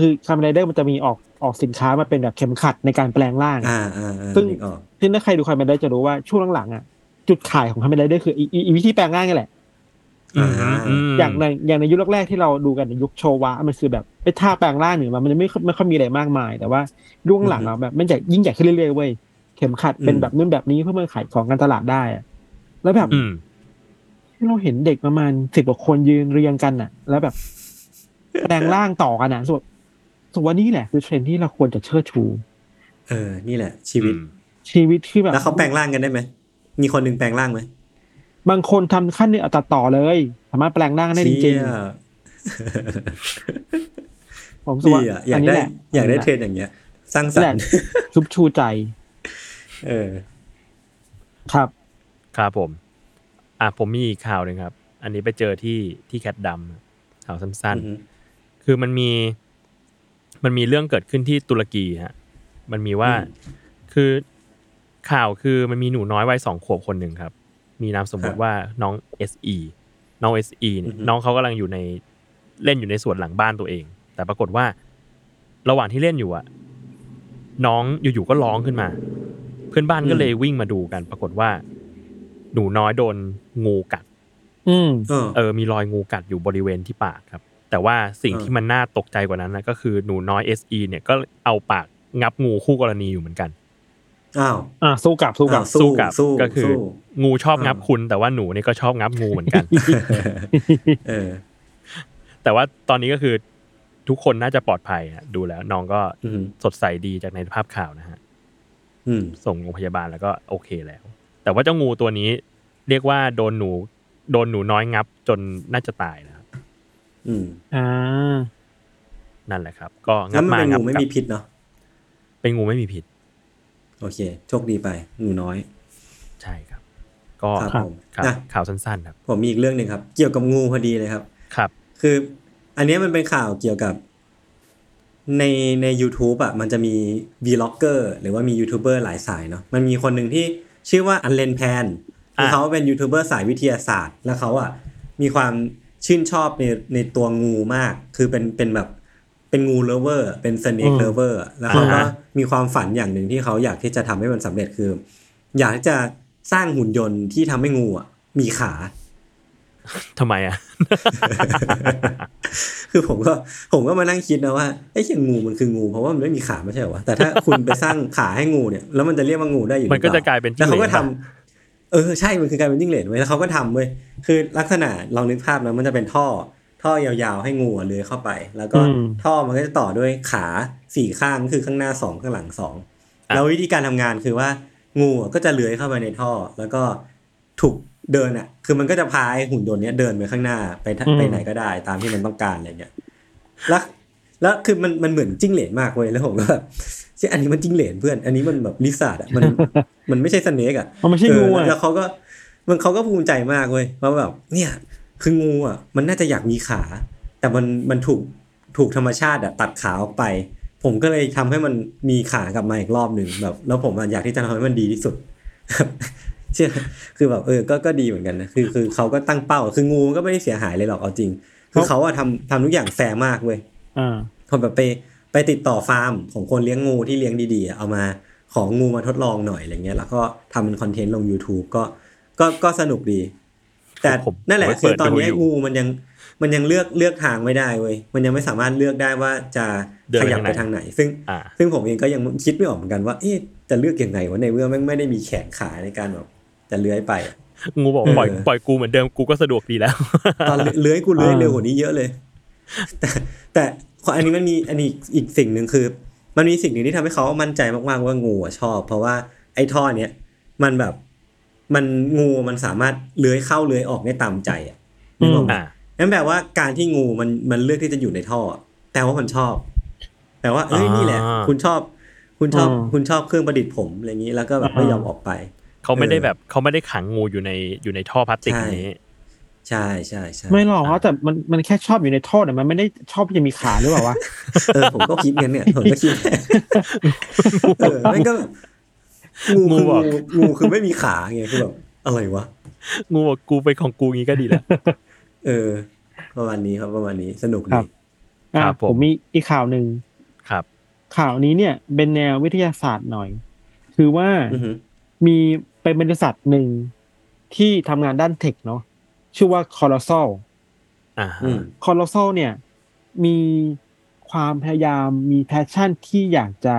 คือคาเมนไรเดอร์มันจะมีออกออกสินค้ามาเป็นแบบเข็มขัดในการแปลงร่างอ่าอ่าอ่าซึ่งนึกออกซึ่งถ้าใครดูคาเมนไรเดอร์จะรู้ว่าช่วงหลังๆอะจุดขายของคาเมนไรเดอร์คืออีอีอีวิธีแปลงร่างนี่แหละ อืมอืมอย่างในอย่างในยุคแรกๆที่เราดูกันในยุคโชวะมันคือแบบไอ้ท่าแปลงร่างหนึ่งมันมันจะไม่ไม่ค่อยมีอะไรมากมาย แต่ว่ายุคหลังๆเราแบบมันใหญ่ยิ่งใหญ่ขึ้นเรื่อยๆเว้ยเข็มขัดเป็นแบบนู้นแบบนี้เพื่อมาขายของการตลาดได้อะแล้วแบบอืมที่เราเห็นเด็กประมาณสิบกว่าคนยืนเรียงกันน่ะ แล้วแบบแปลงร่างต่อกันน่ะส่วนส่วนว่านี่แหละคือเทรนด์ที่เราควรจะเชิดชู เออ นี่แหละ ชีวิต ชีวิตที่แบบแล้วเขาแปลงร่างกันได้ไหมมีคนหนึ่งแปลงร่างไหม บางคนทำขั้นนี้เอาตัดต่อเลย สามารถแปลงร่างได้จริงเชี่ยๆผมรู้สึกดีว่าอะอยาอักนนี้ได้แหละอยากได้นเทรนี้นด์อย่างเงี้ย สร้างสแหรละรค์ชุบชูใจ เออ ครับ ครับผม อะผมมีอีกข่าวหนึ่งครับ อันนี้ไปเจอที่ที่แคทดำข่าวสั้นอือฮึๆคือมันมี มันมีเรื่องเกิดขึ้นที่ตุรกีฮะ มันมีว่าคือข่าวคือมันมีหนูน้อยวัยสองขวบคนหนึ่งครับ มีนามสมมติว่าน้อง SE น้อง SE เนี่ยน้องเขากำลังอยู่ในเล่นอยู่ในสวนหลังบ้านตัวเอง แต่ปรากฏว่า ระหว่างที่เล่นอยู่อะน้องอยู่ๆก็ร้องขึ้นมา เพื่อนบ้านก็เลยวิ่งมาดูกัน ปรากฏว่า หนูน้อยโดนงูกัดอืมเออเออ มีรอยงูกัดอยู่บริเวณที่ปากครับ แต่ว่าสิ่งเออที่มันน่าตกใจกว่านั้นนะก็คือหนูน้อย SE เนี่ยก็เอาปากงับงูคู่กรณีอยู่เหมือนกัน อ้าวอะสู้กลับสู้กลับอ้าวสู้กับสู้ก็คือสู้งูชอบงับอ่าคุณแต่ว่าหนูเนี่ยก็ชอบงับงูเหมือนกันเออแต่ว่าตอนนี้ก็คือทุกคนน่าจะปลอดภัยฮะดูแล้ว น้องก็อืมสดใสดีจากในภาพข่าวนะฮะอืมส่งโรงพยาบาลแล้วก็โอเคแล้ว แต่ว่าเจ้างูตัวนี้ เรียกว่าโดนหนู โดนหนูน้อยงับ จนน่าจะตายนะครับอืมอ่านั่นแหละครับ ก็แล้งัวบมันมาเป็นงังูบไม่กลับมีพิษเนาะเป็นงูไม่มีพิษ โอเค โชคดีไปงูน้อย ใช่ครับ ก็ครับผมครับอะข่าวสั้นๆครับ ผมมีอีกเรื่องหนึ่งครับ เกี่ยวกับงูพอดีเลยครับ ครับ คือ อันเนี้ยมันเป็นข่าวเกี่ยวกับ ในใน YouTube อะมันจะมี vlogger หรือว่ามียูทูบเบอร์หลายสายเนาะมันมีคนหนึ่งที่ชื่อว่า Allen Pan คืออะเขาเป็นยูทูบเบอร์สายวิทยาศาสตร์ แล้วเขาอะมีความชื่นชอบในในตัวงูมาก คือเป็นเป็นแบบ เป็นงูเลเวอร์ เป็น snake อืม lover แล้วเขาก็อ่าฮะมีความฝันอย่างหนึ่งที่เขาอยากที่จะทำให้มันสำเร็จคือ อยากที่จะสร้างหุ่นยนต์ที่ทำให้งูอะมีขาทำไมอะ คือผมก็ผมก็มานั่งคิดนะว่าไอ้เหี้ยงูมันคืองูเพราะว่ามันไม่มีขาไม่ใช่เหรอวะแต่ถ้าคุณไปสร้างขาให้งูเนี่ย แล้วมันจะเรียกว่างูได้อยู่หมันก็รือปจะกลายเป็นจิ้แล้วงเหลเขานก็ทำเออใช่มันคือกลายเป็นจิ้งเหลนเว้ยแล้วเขาก็ทำเว้ยคือลักษณะลองนึกภาพนะมันจะเป็นท่อ ท่อยาวๆให้งูอะเลื้อยเข้าไป แล้วก็อืมท่อมันก็จะต่อด้วยขาสี่ข้างคือข้างหน้าสองข้างหลังสองอะแล้ววิธีการทำงานคือว่างูอะก็จะเลื้อยเข้าไปในท่อ แล้วก็ถูกเดินอะ คือมันก็จะพาไอ้หุ่นยนต์เนี้ยเดินไปข้างหน้าไปทะอืมไปไหนก็ได้ ตามที่มันต้องการอะไรเงี้ยแล้วแล้วคือมันมันเหมือนจิ้งเหลนมากเว้ยแล้วผมก็แบบใช่อันนี้มันจิ้งเหลนเพื่อน อันนี้มันแบบลิซ่าอะมันมันไม่ใช่สเนกอะมันไม่ใช่งูเอออะแล้วเขาก็มันเขาก็ภูมิใจมากเว้ยว่าแบบเนี่ย คืองูอะมันน่าจะอยากมีขา แต่มันมันถูกถูกธรรมชาติอะตัดขาออกไป ผมก็เลยทำให้มันมีขากลับมาอีกรอบหนึ่งแบบ แล้วผมอะอยากที่จะทำให้มันดีที่สุดเชื่อคือแบบเออก็ก็ดีเหมือนกันนะคือคือเขาก็ตั้งเป้า คืองูมันก็ไม่ได้เสียหายเลยหรอกเอาจริง คือเขาอะทำทำทุกอย่างแฟร์มากเว้ยอ่าคนแบบไปไปติดต่อฟาร์มของคนเลี้ยงงูที่เลี้ยงดีๆอะเอามาของงูมาทดลองหน่อยอะไรเงี้ย แล้วก็ทำเป็นคอนเทนต์ลง YouTube ก็ก็ก็สนุกดี แต่ผมนั่นแหละผมไปคือตอนนี้เปิดดูอยู่งูมันยังมันยังเลือกเลือกทางไม่ได้เว้ยมันยังไม่สามารถเลือกได้ว่าจะเดินขไปยับไปทางไหนซึ่งอ่าซึ่งผมเองก็ยังคิดไม่ออกเหมือนกันว่าเอ๊ะจะเลือกยังไงวะในเมื่อแม่งไม่ได้มีแขนขาในการแบบจะเลื้อยไปอะงูบอกเออปล่อยปล่อยกูเหมือนเดิมกูก็สะดวกดีแล้ว ตอนเลื้อยกูเลื้อยอ่าเร็วกว่านี้เยอะเลย แต่แต่อันนี้มันมีอันนี้อีกสิ่งหนึ่งคือ มันมีสิ่งหนึ่งที่ทำให้เขามั่นใจมากๆว่างูอะชอบ เพราะว่าไอ้ท่อเนี้ยมันแบบ มันงูมันสามารถเลื้อยเข้าเลื้อยออกได้ตามใจอะนึกออกไหมอ่านั่นแปลว่าการที่งูมันมันเลือกที่จะอยู่ในท่ออะแต่ว่ามันชอบ แต่ว่าเอ้ยอ่านี่นี่แหละ คุณชอบ คุณชอบอืมคุณชอบเครื่องประดิษฐ์ผมอะไรอย่างนี้แล้วก็แบบไม่ยอมออกไปเขาไม่ได้เออแบบเขาไม่ได้ขังงูอยู่ในอยู่ในท่อพลาสติกใช่อันนี้ใช่ใช่ใช่ไม่หรอกเพราะแต่มันมันแค่ชอบอยู่ในท่อแต่มันไม่ได้ชอบที่จะมีขาหรือเปล่าวะเออผมก็คิดงั้นเนี่ยผมก็คิดเออไม่ก็แบบ งูคืองูบอกงูงูคือไม่มีขาไงคือแบบอะไรวะงูบอกกูเป็นของกูงี้ก็ดีแล้วเออ ประมาณนี้ครับประมาณนี้สนุกครัดีบอะครับครับผมผมมีอีกข่าวหนึ่งครับ ข่าวนี้เนี่ยเป็นแนววิทยาศาสตร์หน่อย คือว่าอือหือมีเป็นบริษัทหนึ่งที่ทำงานด้าน tech เนาะชื่อว่า Colossal อ่าอืม Colossal เนี่ย มีความพยายามมี passion ที่อยากจะ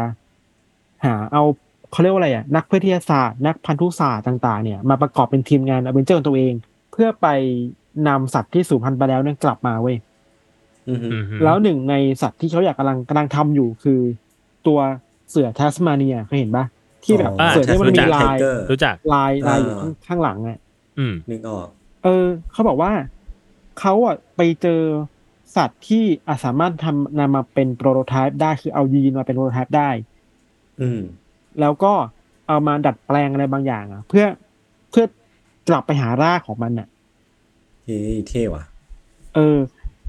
หาเอา เขาเรียกว่าอะไรอะนักวิทยาศาสตร์ นักพันธุศาสตร์ต่างๆเนี่ยมาประกอบเป็นทีมงานอเวนเจอร์ของตัวเอง เพื่อไปนำสัตว์ที่สูญพันธุ์ไปแล้วเนี่ยกลับมาเว้ยอือหืออืมแล้วหนึ่งในสัตว์ที่เขาอยากกำลังกำลังทำอยู่คือ ตัวเสือแทสมาเนียเคยเห็นปะที่แบบอ่าเสือที่มันมีรู้จักลาย Tiger รู้จักลายลายอยู่อ่าข้างหลังอะอืมนึกออก เออ เขาบอกว่าเขาอะไปเจอสัตว์ที่อาจสามารถทำนำมาเป็นโปรโตไทป์ได้คือเอายีนมาเป็นโปรโตไทป์ได้ อืม แล้วก็เอามาดัดแปลงอะไรบางอย่างอะ เพื่อเพื่อกลับไปหารากของมันอะเฮ้ยเท่ว่ะ เออ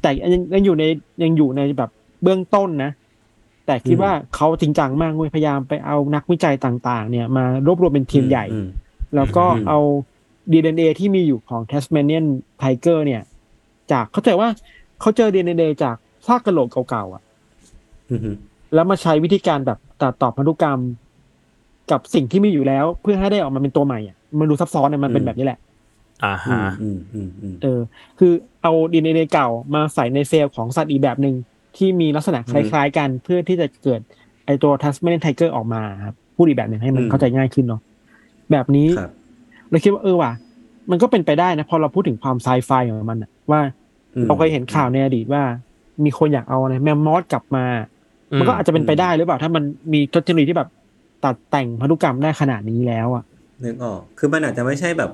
แต่ยังยังอยู่ในยังอยู่ในแบบเบื้องต้นนะแต่คิดอืมว่าเขาจริงจังมากเว้ยพยายามไปเอานักวิจัยต่างๆ เนี่ยมารวบรวมเป็นทีมใหญ่อืมแล้วก็อืมเอา DNA ที่มีอยู่ของ Tasmanian Tiger เนี่ย จากเข้าใจว่าเขาเจอ DNA จากซากกระโหลกเก่าๆอะอือหือแล้วมาใช้วิธีการแบบตัดต่อพันธุกรรม กับสิ่งที่มีอยู่แล้ว เพื่อให้ได้ออกมาเป็นตัวใหม่อะมันดูซับซ้อนเนี่ยมันเป็นแบบนี้แหละ อ่าอืฮะมอืมอืมอืมเออ คือเอา DNA เก่ามาใส่ในเซลล์ของสัตว์อีกแบบหนึ่งที่มีลักษณะคล้าย ๆ กันเพื่อที่จะเกิดไอตัว Tasmanian Tiger ออกมาครับพูดอีกแบบหนึ่งให้มันเข้าใจง่ายขึ้นเนาะแบบนี้ครับเราคิดว่าเออว่ะมันก็เป็นไปได้นะพอเราพูดถึงความไซไฟของมันอะว่าอืมเราเคยเห็นข่าวในอดีตว่า มีคนอยากเอาอะไรแมมมอสกลับมา มันก็อาจจะเป็นไปได้หรือเปล่าถ้ามันมีเทคโนโลยีที่แบบ ตัดแต่งพันธุกรรมได้ขนาดนี้แล้วอะนึกออก คือมันอาจจะไม่ใช่แบบ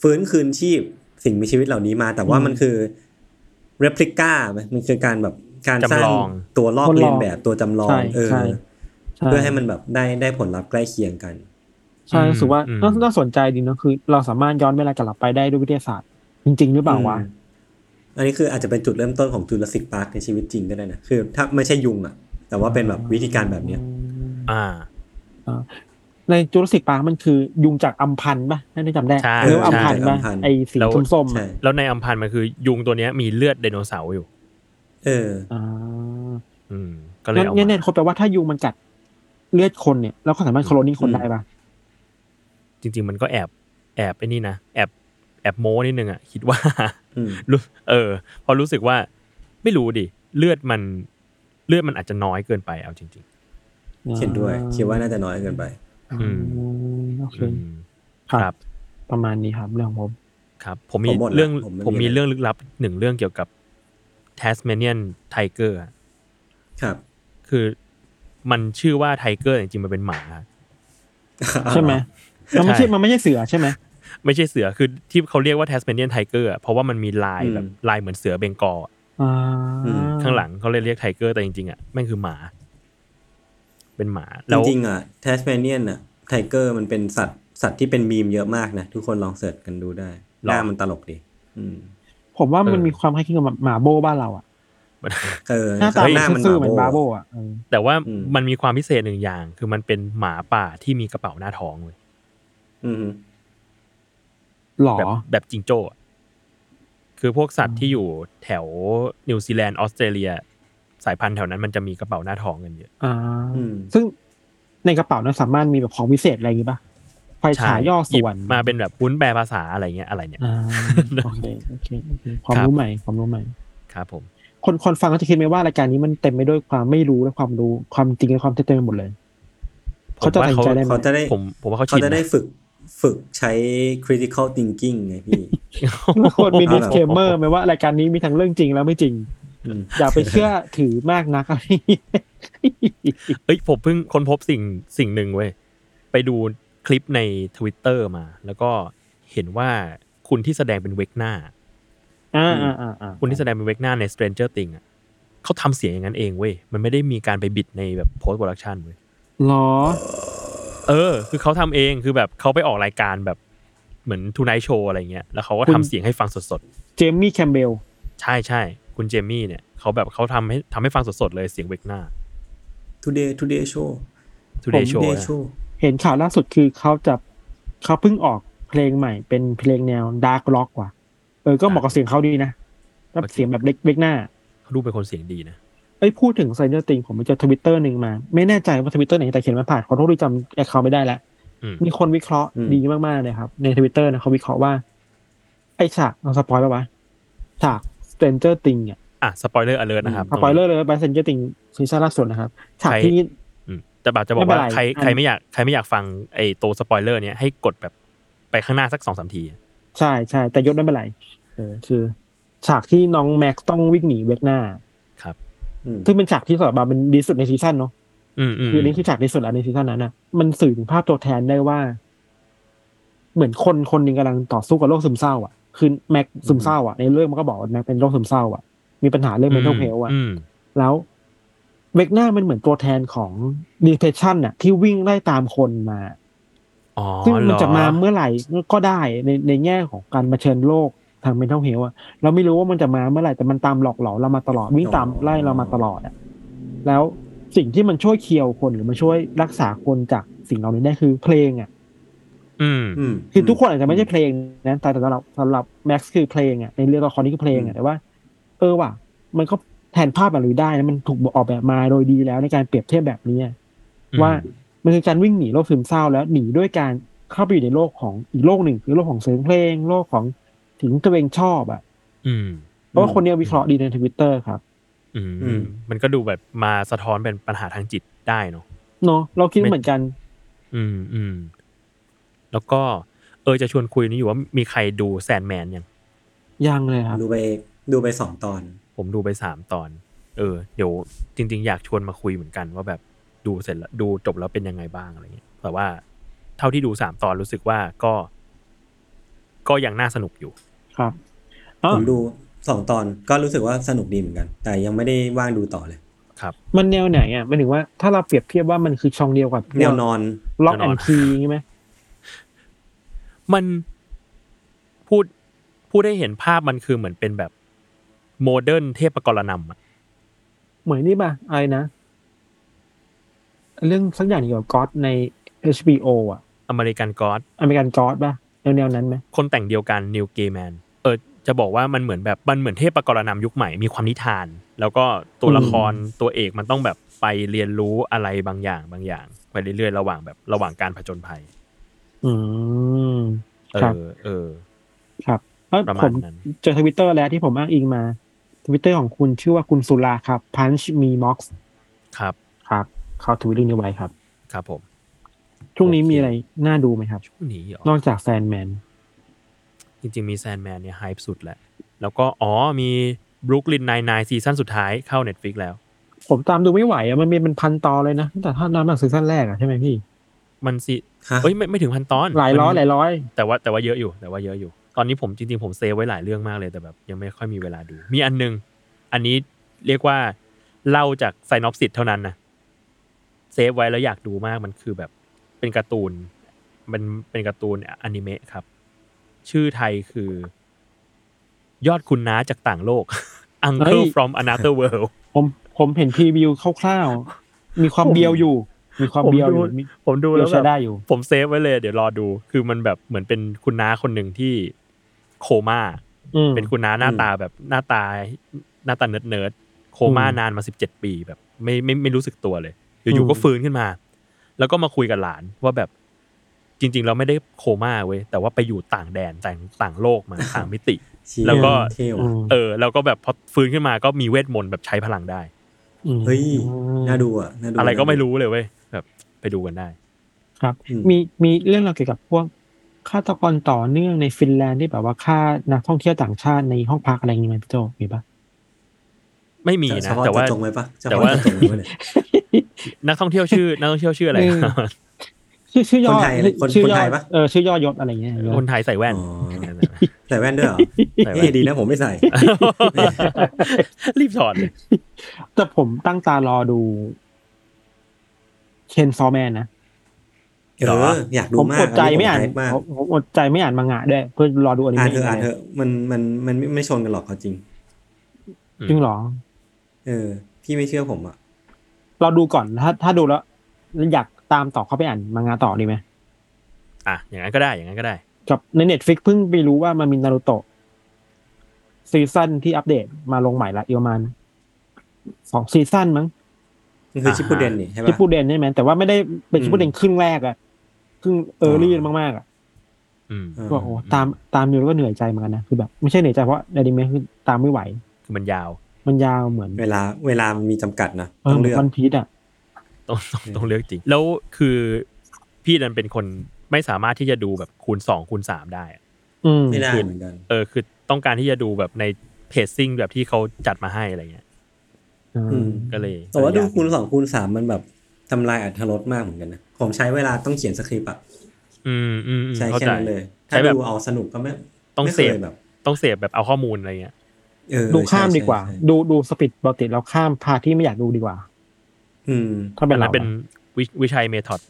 ฟื้นคืนชีพสิ่งมีชีวิตเหล่านี้มา แต่ว่าอืมมันคือ replica ไหมมันคือการแบบการสร้างจำลองตัวลอกทดลองเลียนแบบตัวจำลองใช่เออใช่ใช่เพื่อให้มันแบบได้ได้ผลลัพธ์ใกล้เคียงกัน ใช่รู้สึกว่าอืมน่าน่าสนใจดีเนอะคือ เราสามารถย้อนเวลากลับไปได้ด้วยวิทยาศาสตร์ จริง ๆ หรือเปล่าวะอืมอันนี้คืออาจจะเป็นจุดเริ่มต้นของจูราสสิกพาร์คในชีวิตจริงก็ได้นะคือ ถ้าไม่ใช่ยุงอะ แต่ว่าเป็นแบบวิธีการแบบเนี้ย อ่า ในจูราสสิกปาร์มันคือยุงจากอัมพันธ์ป่ะถ้าได้จำได้ใช่เรียกว่าอัมพันธ์ใช่ป่ะอัมพันธ์ไอสีแล้วส้มๆใช่อะแล้วในอัมพันธ์มันคือ ยุงตัวเนี้ยมีเลือดไดโนเสาร์อยู่ เอออ่าอืมก็เลยงั้นเอางั้นมาเนี่ยคนแปลว่าถ้ายุงมันกัดเลือดคนเนี่ยแล้วก็สามารถโคโลนี่คนอืมได้ป่ะจริง ๆ มันก็แอบแอบไอ้นี่นะแอบแอบโม้นิดนึงอะคิดว่าอืมรู้เออ พอรู้สึกว่า ไม่รู้ดิเลือดมันเลือดมันอาจจะน้อยเกินไปเอาจริง เห็นด้วย คิดว่าน่าจะน้อยเกินไปอืมโอเคๆอืมครัครับบประมาณนี้ครับเรื่องของผมครับ ผมมีผมหมดละเรื่องผมไม่มีผมมีอะไรเรื่องลึกลับหนึ่งเรื่องเกี่ยวกับ Tasmanian Tiger อะครับ คือมันชื่อว่า Tiger จริงๆมันเป็นหมาใช่ไหมมันไม่ใช่มันไม่ใช่เสือใช่ไหมไม่ใช่เสือคือที่เขาเรียกว่า Tasmanian Tiger อะเพราะว่ามันมีลายอืมแบบลายเหมือนเสือเบงกอลอะอ่าอืมข้างหลังเขาเลยเรียก Tiger แต่จริงๆอะแม่งคือหมา เป็นหมาจริงๆอะแล้ว Tasmanian อะ Tiger มันเป็นสัตว์สัตว์ที่เป็นมีมเยอะมากนะ ทุกคนลอง search กันดูได้หน้ามันตลกดีอืมผมว่ามันมีความคล้ายคลึงกับหมาโบบ้านเราอะเออหน้าตาหน้ามัมันนซื่อๆเหมือนบาบาโบโบอะเออแต่ว่าอืมมันมีความพิเศษหนึ่งอย่าง คือมันเป็นหมาป่าที่มีกระเป๋าหน้าท้องเลยอืมหรอแบบแบบจิงโจ้อะคือพวกสัตว์ที่อยู่แถวนิวซีแลนด์ออสเตรเลีย สายพันธุ์แถวนั้นมันจะมีกระเป๋าหน้าทองกันเยอะอ่าอืมซึ่งในกระเป๋านั้นสามารถมีแบบของพิเศษอะไรอย่างงี้ป่ะไฟฉายย่อหยิส่บวนมาเป็นแบบวุ้นแปลภาษาอะไรเงี้ยอะไรเนี่ยอ่าโอเคโอเคโอเคความครับรู้ใหม่ความรู้ใหม่ครับผม คนคนฟังก็จะคิดไหมว่ารายการนี้มันเต็มไปด้วยความไม่รู้และความรู้ความจริงและความเท็จเต็มไปหมดเลยเขาจะตัดสินใจได้ไหมเขาจะได้ผมผมว่าเขาเขาชินจะได้นะฝึกฝึกใช้ critical thinking ไงพี่ควรมีเอาล่ะ disclaimer ไหมว่ารายการนี้มีทั้งเรื่องจริงและไม่จริง อืมอย่าไปเชื่อถือมากนักอะไรเอ้ยผมเพิ่งค้นพบสิ่งสิ่งหนึ่งเว้ยไปดูคลิปใน Twitter มา แล้วก็เห็นว่าคุณที่แสดงเป็นเวกหน้าอ่าอ่าอ่าอ่าคุณที่แสดงเป็นเวกหน้าใน Stranger Things อะเขาทำเสียงอย่างนั้นเองเว้ย มันไม่ได้มีการไปบิดในแบบ post production เว้ยหรอ เออ คือเขาทำเองคือแบบเขาไปออกรายการแบบเหมือนทูไนท์โชว์อะไรเงี้ย แล้วเขาก็คุณทำเสียงให้ฟังสดเจมมี่แคมเบลๆใช่ใช่ คุณเจมี่เนี่ยเขาแบบเขาทำให้ทำให้ฟังสดๆเลยเสียงเวกหน้า today today show Today Show today นะ show เห็นข่าวล่าสุดคือเขาจะเขาเพิ่งออกเพลงใหม่เป็นเพลงแนวดาร์กล็อกว่ะเออก็เหมาะกับเสียงเขาดีนะแล้วเสียงแบบเล็กเล็กหน้าเขาดูเป็นคนเสียงดีนะเอ้ยพูดถึงไซเนอร์ติงผมไปเจอทวิตเตอร์หนึ่งมา ไม่แน่ใจว่าทวิตเตอร์ไหนแต่เขียนมาผ่านขอโทษที่จำแอคเคาท์ไม่ได้แล้วอืมมีคนวิเคราะห์อืมดีมากๆเลยครับ ในทวิตเตอร์นะเขาวิเคราะห์ว่า ไอฉากเอาสปอยล์ไปวะฉาก Stranger Things เนี่ยอะ spoiler alert นะครับสปอย เลยไป Stranger Things ซีซั่นล่าสุดนะครับฉากใครที่อืมแต่แบบจะบอกไม่เป็นว่าไรใครอันใครไม่อยากใครไม่อยากฟังไอ้ตัวสปอยเลอร์เนี้ยให้กดแบบไปข้างหน้าสักสองสามที ใช่ใช่แต่ยศไม่เป็นไรเออคือ ฉากที่น้องแม็กซ์ต้องวิ่งหนี Vecnaครับอืมซึ่งเป็นฉากที่สำหรับมาเป็นดีสุดในซีซั่นเนาะอืมอืมคืออันนี้คือฉากดีสุดแล้วในซีซั่นนั้นนะมันสื่อถึงภาพตัวแทนได้ว่า เหมือนคนคนหนึ่งกำลังต่อสู้กับโรคซึมเศร้า อะ คือแม็กซึมเศร้าอะในเรื่องมันก็บอกว่าแม็กเป็นโรคซึมเศร้าอะมีปัญหาเรื่อง mental health อะอืมแล้วเวกหน้ามันเหมือนตัวแทนของ depression อะ ที่วิ่งไล่ตามคนมาอ๋อซึ่งมันจะเหรอมาเมื่อไหร่ก็ได้ในในแง่ของการมาเชิญโลกทาง mental health อะเราไม่รู้ว่ามันจะมาเมื่อไหร่แต่มันตามหลอกหลอนเรามาตลอดวิ่งตามไล่เรามาตลอดอะแล้วสิ่งที่มันช่วยเคียวคนหรือมันช่วยรักษาคนจากสิ่งเหล่านี้ได้คือเพลงอะอืม อืมคือทุกคนอาจจะไม่ใช่เพลงนะแต่สำหรับสำหรับแม็กซ์คือเพลงอะในเรื่องละครนี้คือเพลงอะแต่ว่า เออว่ะ มันก็แทนภาพแบบนี้ได้นะมันถูกออกแบบมาโดยดีแล้วในการเปรียบเทียบแบบนี้อะอืมว่ามันคือการวิ่งหนีโลกซึมเศร้าแล้วหนีด้วยการเข้าไปอยู่ในโลกของอีกโลกหนึ่งคือโลกของเสียงเพลง โลกของสิ่งที่ตัวเองชอบอะอืมเพราะว่าคนเนี้ยวิเคราะห์ดีในทวิตเตอร์ครับอืมอืมมันก็ดูแบบมาสะท้อนเป็นปัญหาทางจิตได้เนาะเนาะเราคิดไม่เหมือนกัน อืมอืม แล้วก็เออจะชวนคุยนี่อยู่ว่ามีใครดูแซนแมนยังยังเลยครับดูไปดูไปสองตอน ผมดูไปสามตอน เออ เดี๋ยวจริง ๆ อยากชวนมาคุยเหมือนกันว่าแบบดูเสร็จแล้วดูจบแล้วเป็นยังไงบ้างอะไรเงี้ยแต่ว่าเท่าที่ดูสามตอนรู้สึกว่าก็ ก็ยังน่าสนุกอยู่ ครับอ๋อผมดูสองตอนก็รู้สึกว่าสนุกดีเหมือนกัน แต่ยังไม่ได้ว่างดูต่อเลยมันแนวไหนอะหมายถึงว่าถ้าเราเปรียบเทียบว่ามันคือช่องเดียวกับแนวนอนล็อกแนแอวนอนด์คีใช่ไหม มันพูดพูดให้เห็นภาพมันคือเหมือนเป็นแบบโมเดิร์นเทพกรนำอะเหมือนนี่ป่ะอะไรนะ เรื่องสักอย่างเกี่ยวกับก็อดใน HBO อะAmerican God American God ป่ะแนวแนวๆนั้นไหมคนแต่งเดียวกัน Neil Gaiman เออจะบอกว่ามันเหมือนแบบมันเหมือนเทพปกรณัมยุคใหม่มีความนิทาน แล้วก็ตัวละครตัวเอกมันต้องแบบไปเรียนรู้อะไรบางอย่างบางอย่าง ไปเรื่อยๆระหว่างแบบระหว่างการผจญภัย อืม เอครับ อ เออ ครับเอ้ยประมาณนั้นผม เจอทวิตเตอร์แล้วที่ผมอ้างอิงมาทวิตเตอร์ของคุณชื่อว่าคุณสุราครับ punch me mox ครับ ครับ เขาทวิตเรื่องนี้ไว้ครับ ครับผม ช่วงนี้โอเค มีอะไรน่าดูไหมครับ ช่วงนี้เหรอนอกจาก Sandman จริงๆมี Sandman เนี่ย hype สุดแหละ แล้วก็อ๋อมี Brooklyn Nine-Nine season สุดท้ายเข้า Netflix แล้ว ผมตามดูไม่ไหวอะมันมีเป็นพันตอนเลยนะตั้งแต่ถ้าน้ำหนัก season แรกอะใช่ไหมพี่ มันสิฮะเอ้ยไม่ไม่ถึงพันตอนหลายร้อยมันหลายร้อย แต่ว่าแต่ว่าเยอะอยู่แต่ว่าเยอะอยู่ ตอนนี้ผมจริงๆผม save ไว้หลายเรื่องมากเลยแต่แบบ ยังไม่ค่อยมีเวลาดู มีอันหนึ่ง อันนี้เรียกว่าเล่าจาก synopsis เท่านั้นนะ save ไว้แล้วอยากดูมากมันคือแบบเป็นการ์ตูน มันเป็นการ์ตูนอนิเมะครับ ชื่อไทยคือ ยอดคุณน้าจากต่างโลก Uncle from Another World ผมผมเห็น preview คร่าวๆมีความเบียวอยู่ มีความเบียวอยู่มีเบียวแบบผมดูแล้วใช้ได้อยู่ผม save ไว้เลย เดี๋ยวรอดูคือมันแบบเหมือนเป็นคุณน้าคนหนึ่งที่โคม่าอืมเป็นคุณน้าหน้าตาแบบหน้าตาหน้าตา nerd nerd ๆโคโคม่านานมาสิบเจ็ดปีแบบ ไม่ไม่ไม่รู้สึกตัวเลยอยู่ๆก็ฟื้นขึ้นมา แล้วก็มาคุยกับหลานว่าแบบจริง ๆ เราไม่ได้โคม่าเว้ยแต่ว่าไปอยู่ต่างแดนต่างต่างโลกมาต่างมิติเชี่ยแล้วก็เท่ว่ะอืมเออ แล้วก็แบบพอฟื้นขึ้นมาก็มีเวทมนต์แบบใช้พลังได้อืมเฮ้ยน่าดูอะน่าดูอะไรก็ไม่น่าดูรู้เลยเว้ยแบบ ไปดูกันได้ ครับอืมมีมีเรื่องเราวเกี่ยวกับพวกฆาตกรต่อเนื่องในฟินแลนด์ที่แบบว่าฆ่านักท่องเที่ยวต่างชาติในห้องพักอะไรอย่างงี้ไหมพี่โจมีปะไม่มีเฉนะพาะแต่ว่าเจาะจงไว้ปะเฉแต่พาะว่าเจาะจงไว้เนี่ยนักท่องเที่ยวชื่อ นักท่องเที่ยวชื่ออะไรเออชื่อชื่อย่อคนไทยเลยคนชื่อคนย่อไทยปะเออชื่อย่อยศอะไรเงี้ยคนไทยใส่แว่นอ๋อใส่แว่นด้วยเหรอใส่แว่นเฮ้ยดีนะผมไม่ใส่ รีบถอดเลยแต่ผมตั้งตารอดู Chainsaw Man นะเอออยากดูมากอันนี้ผม hype มากผมผมอดใจไม่อ่านมังงะด้วยเพื่อรอดูอนิเมะอ่านเถอะอ่านเถอะมันมันมันไม่ไม่ชนกันหรอกเขาจริงจริงเหรอเออ พี่ไม่เชื่อผมอะเราดูก่อนถ้าถ้าดูแล้วอยากตามต่อเข้าไปอ่านมังงะต่อดีไหมอะอย่างนั้นก็ได้อย่างนั้นก็ได้กับใน Netflix เพิ่งไปรู้ว่ามันมีนารูโตะ season ที่อัปเดตมาลงใหม่ละอีกประมาณสอง season มั้ง มันคืออ่าชิปปูเดนนี่ใช่ชิปปะปูเดนใช่ไหมแต่ว่าไม่ได้เป็นอืมชิปปูเดนครึ่งแรกอะครึ่ง early มากๆอะอืมเออก็โอ้ตามตามอยู่แล้วก็เหนื่อยใจเหมือนกันนะคือแบบไม่ใช่เหนื่อยใจเพราะอนิเมะคือตามไม่ไหวคือมันยาว มันยาวเหมือน เวลา เวลามันมีจำกัดนะเออต้องเลือก One Piece อะต้องต้องต้องเลือกจริง แล้วคือพี่นันเป็นคนไม่สามารถที่จะดูแบบคูณสองคูณสามได้อะอืมไม่ได้คือเหมือนกันเออคือต้องการที่จะดูแบบในเพจซิ่งแบบที่เขาจัดมาให้อะไรเงี้ยอืม ก็เลยแต่ว่าดูยกคูณสองคูณสามมันแบบทำลายอัตรสมากเหมือนกันนะผมใช้เวลาต้องเขียนสคริปต์อะอืมอืมอืมใช้เข้าแค่ใจนั้นเลยใช้ถ้าแบบดูเอาสนุกก็ไม่ต้องไม่เสคพยแบบ ต้องเสพแบบเอาข้อมูลอะไรเงี้ยเออดูข้ามใช่ดีกว่าใช่ดูดูสปิดปกติแล้วข้ามพาร์ทที่ไม่อยากดูดีกว่า อืมถ้าเป็นอันเรานั้นเป็นอะวิวิชัยเมธอด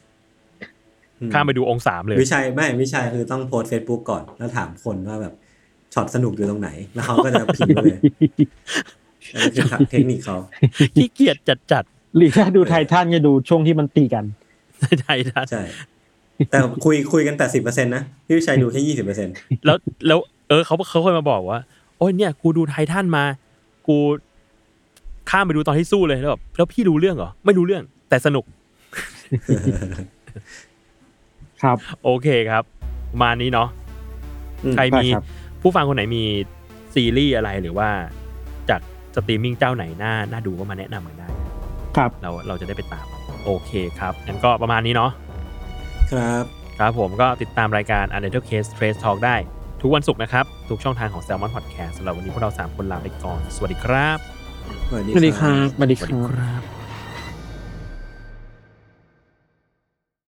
อืข้ามไปดูองค์สามเลย วิชัยไม่วิชัยคือต้องโพสเฟซบุ๊กก่อนแล้วถามคนว่าแบบช็อตสนุกอยู่ตรงไหน แล้วเขาก็จะพิมพ์มาเลย อันนี้คือเทคนิคเขาขี้เกียจจัดจัดหรือถ้าดูไททันจะดูช่วงที่มันตีกันใช่ทันใช่แต่คุยคุยกันแปดสิบเปอร์เซ็นต์นะพี่วิชัยดูแค่ยี่สิบเปอร์เซ็นต์แล้วแล้วเออเขาเขาเคยมาบอกว่าโอ้ยเนี่ย กูดูไททันมา กูข้ามไปดูตอนที่สู้เลยแล้วแบบแล้วพี่รู้เรื่องเหรอ ไม่รู้เรื่อง แต่สนุก ครับ โอเคครับประมาณนี้เนาะใครมีได้ครับผู้ฟังคนไหนมีซีรีส์อะไรหรือว่าจาก สตรีมมิ่งเจ้าไหนน่าน่าดูก็มาแนะนำกันได้ครับเราเราจะได้ไปตาม โอเคครับงั้นก็ประมาณนี้เนาะครับครับผมก็ติดตามรายการ u n d e r t a l e Case Trace Talk ได้ ทุกวันศุกร์นะครับ ทุกช่องทางของ Salmon Podcast สำหรับวันนี้พวกเรา 3 คนลาไปก่อน สวัสดีครับ สวัสดีสวัสดีคครัรับบสวัสดีสวัสคดีรับครับ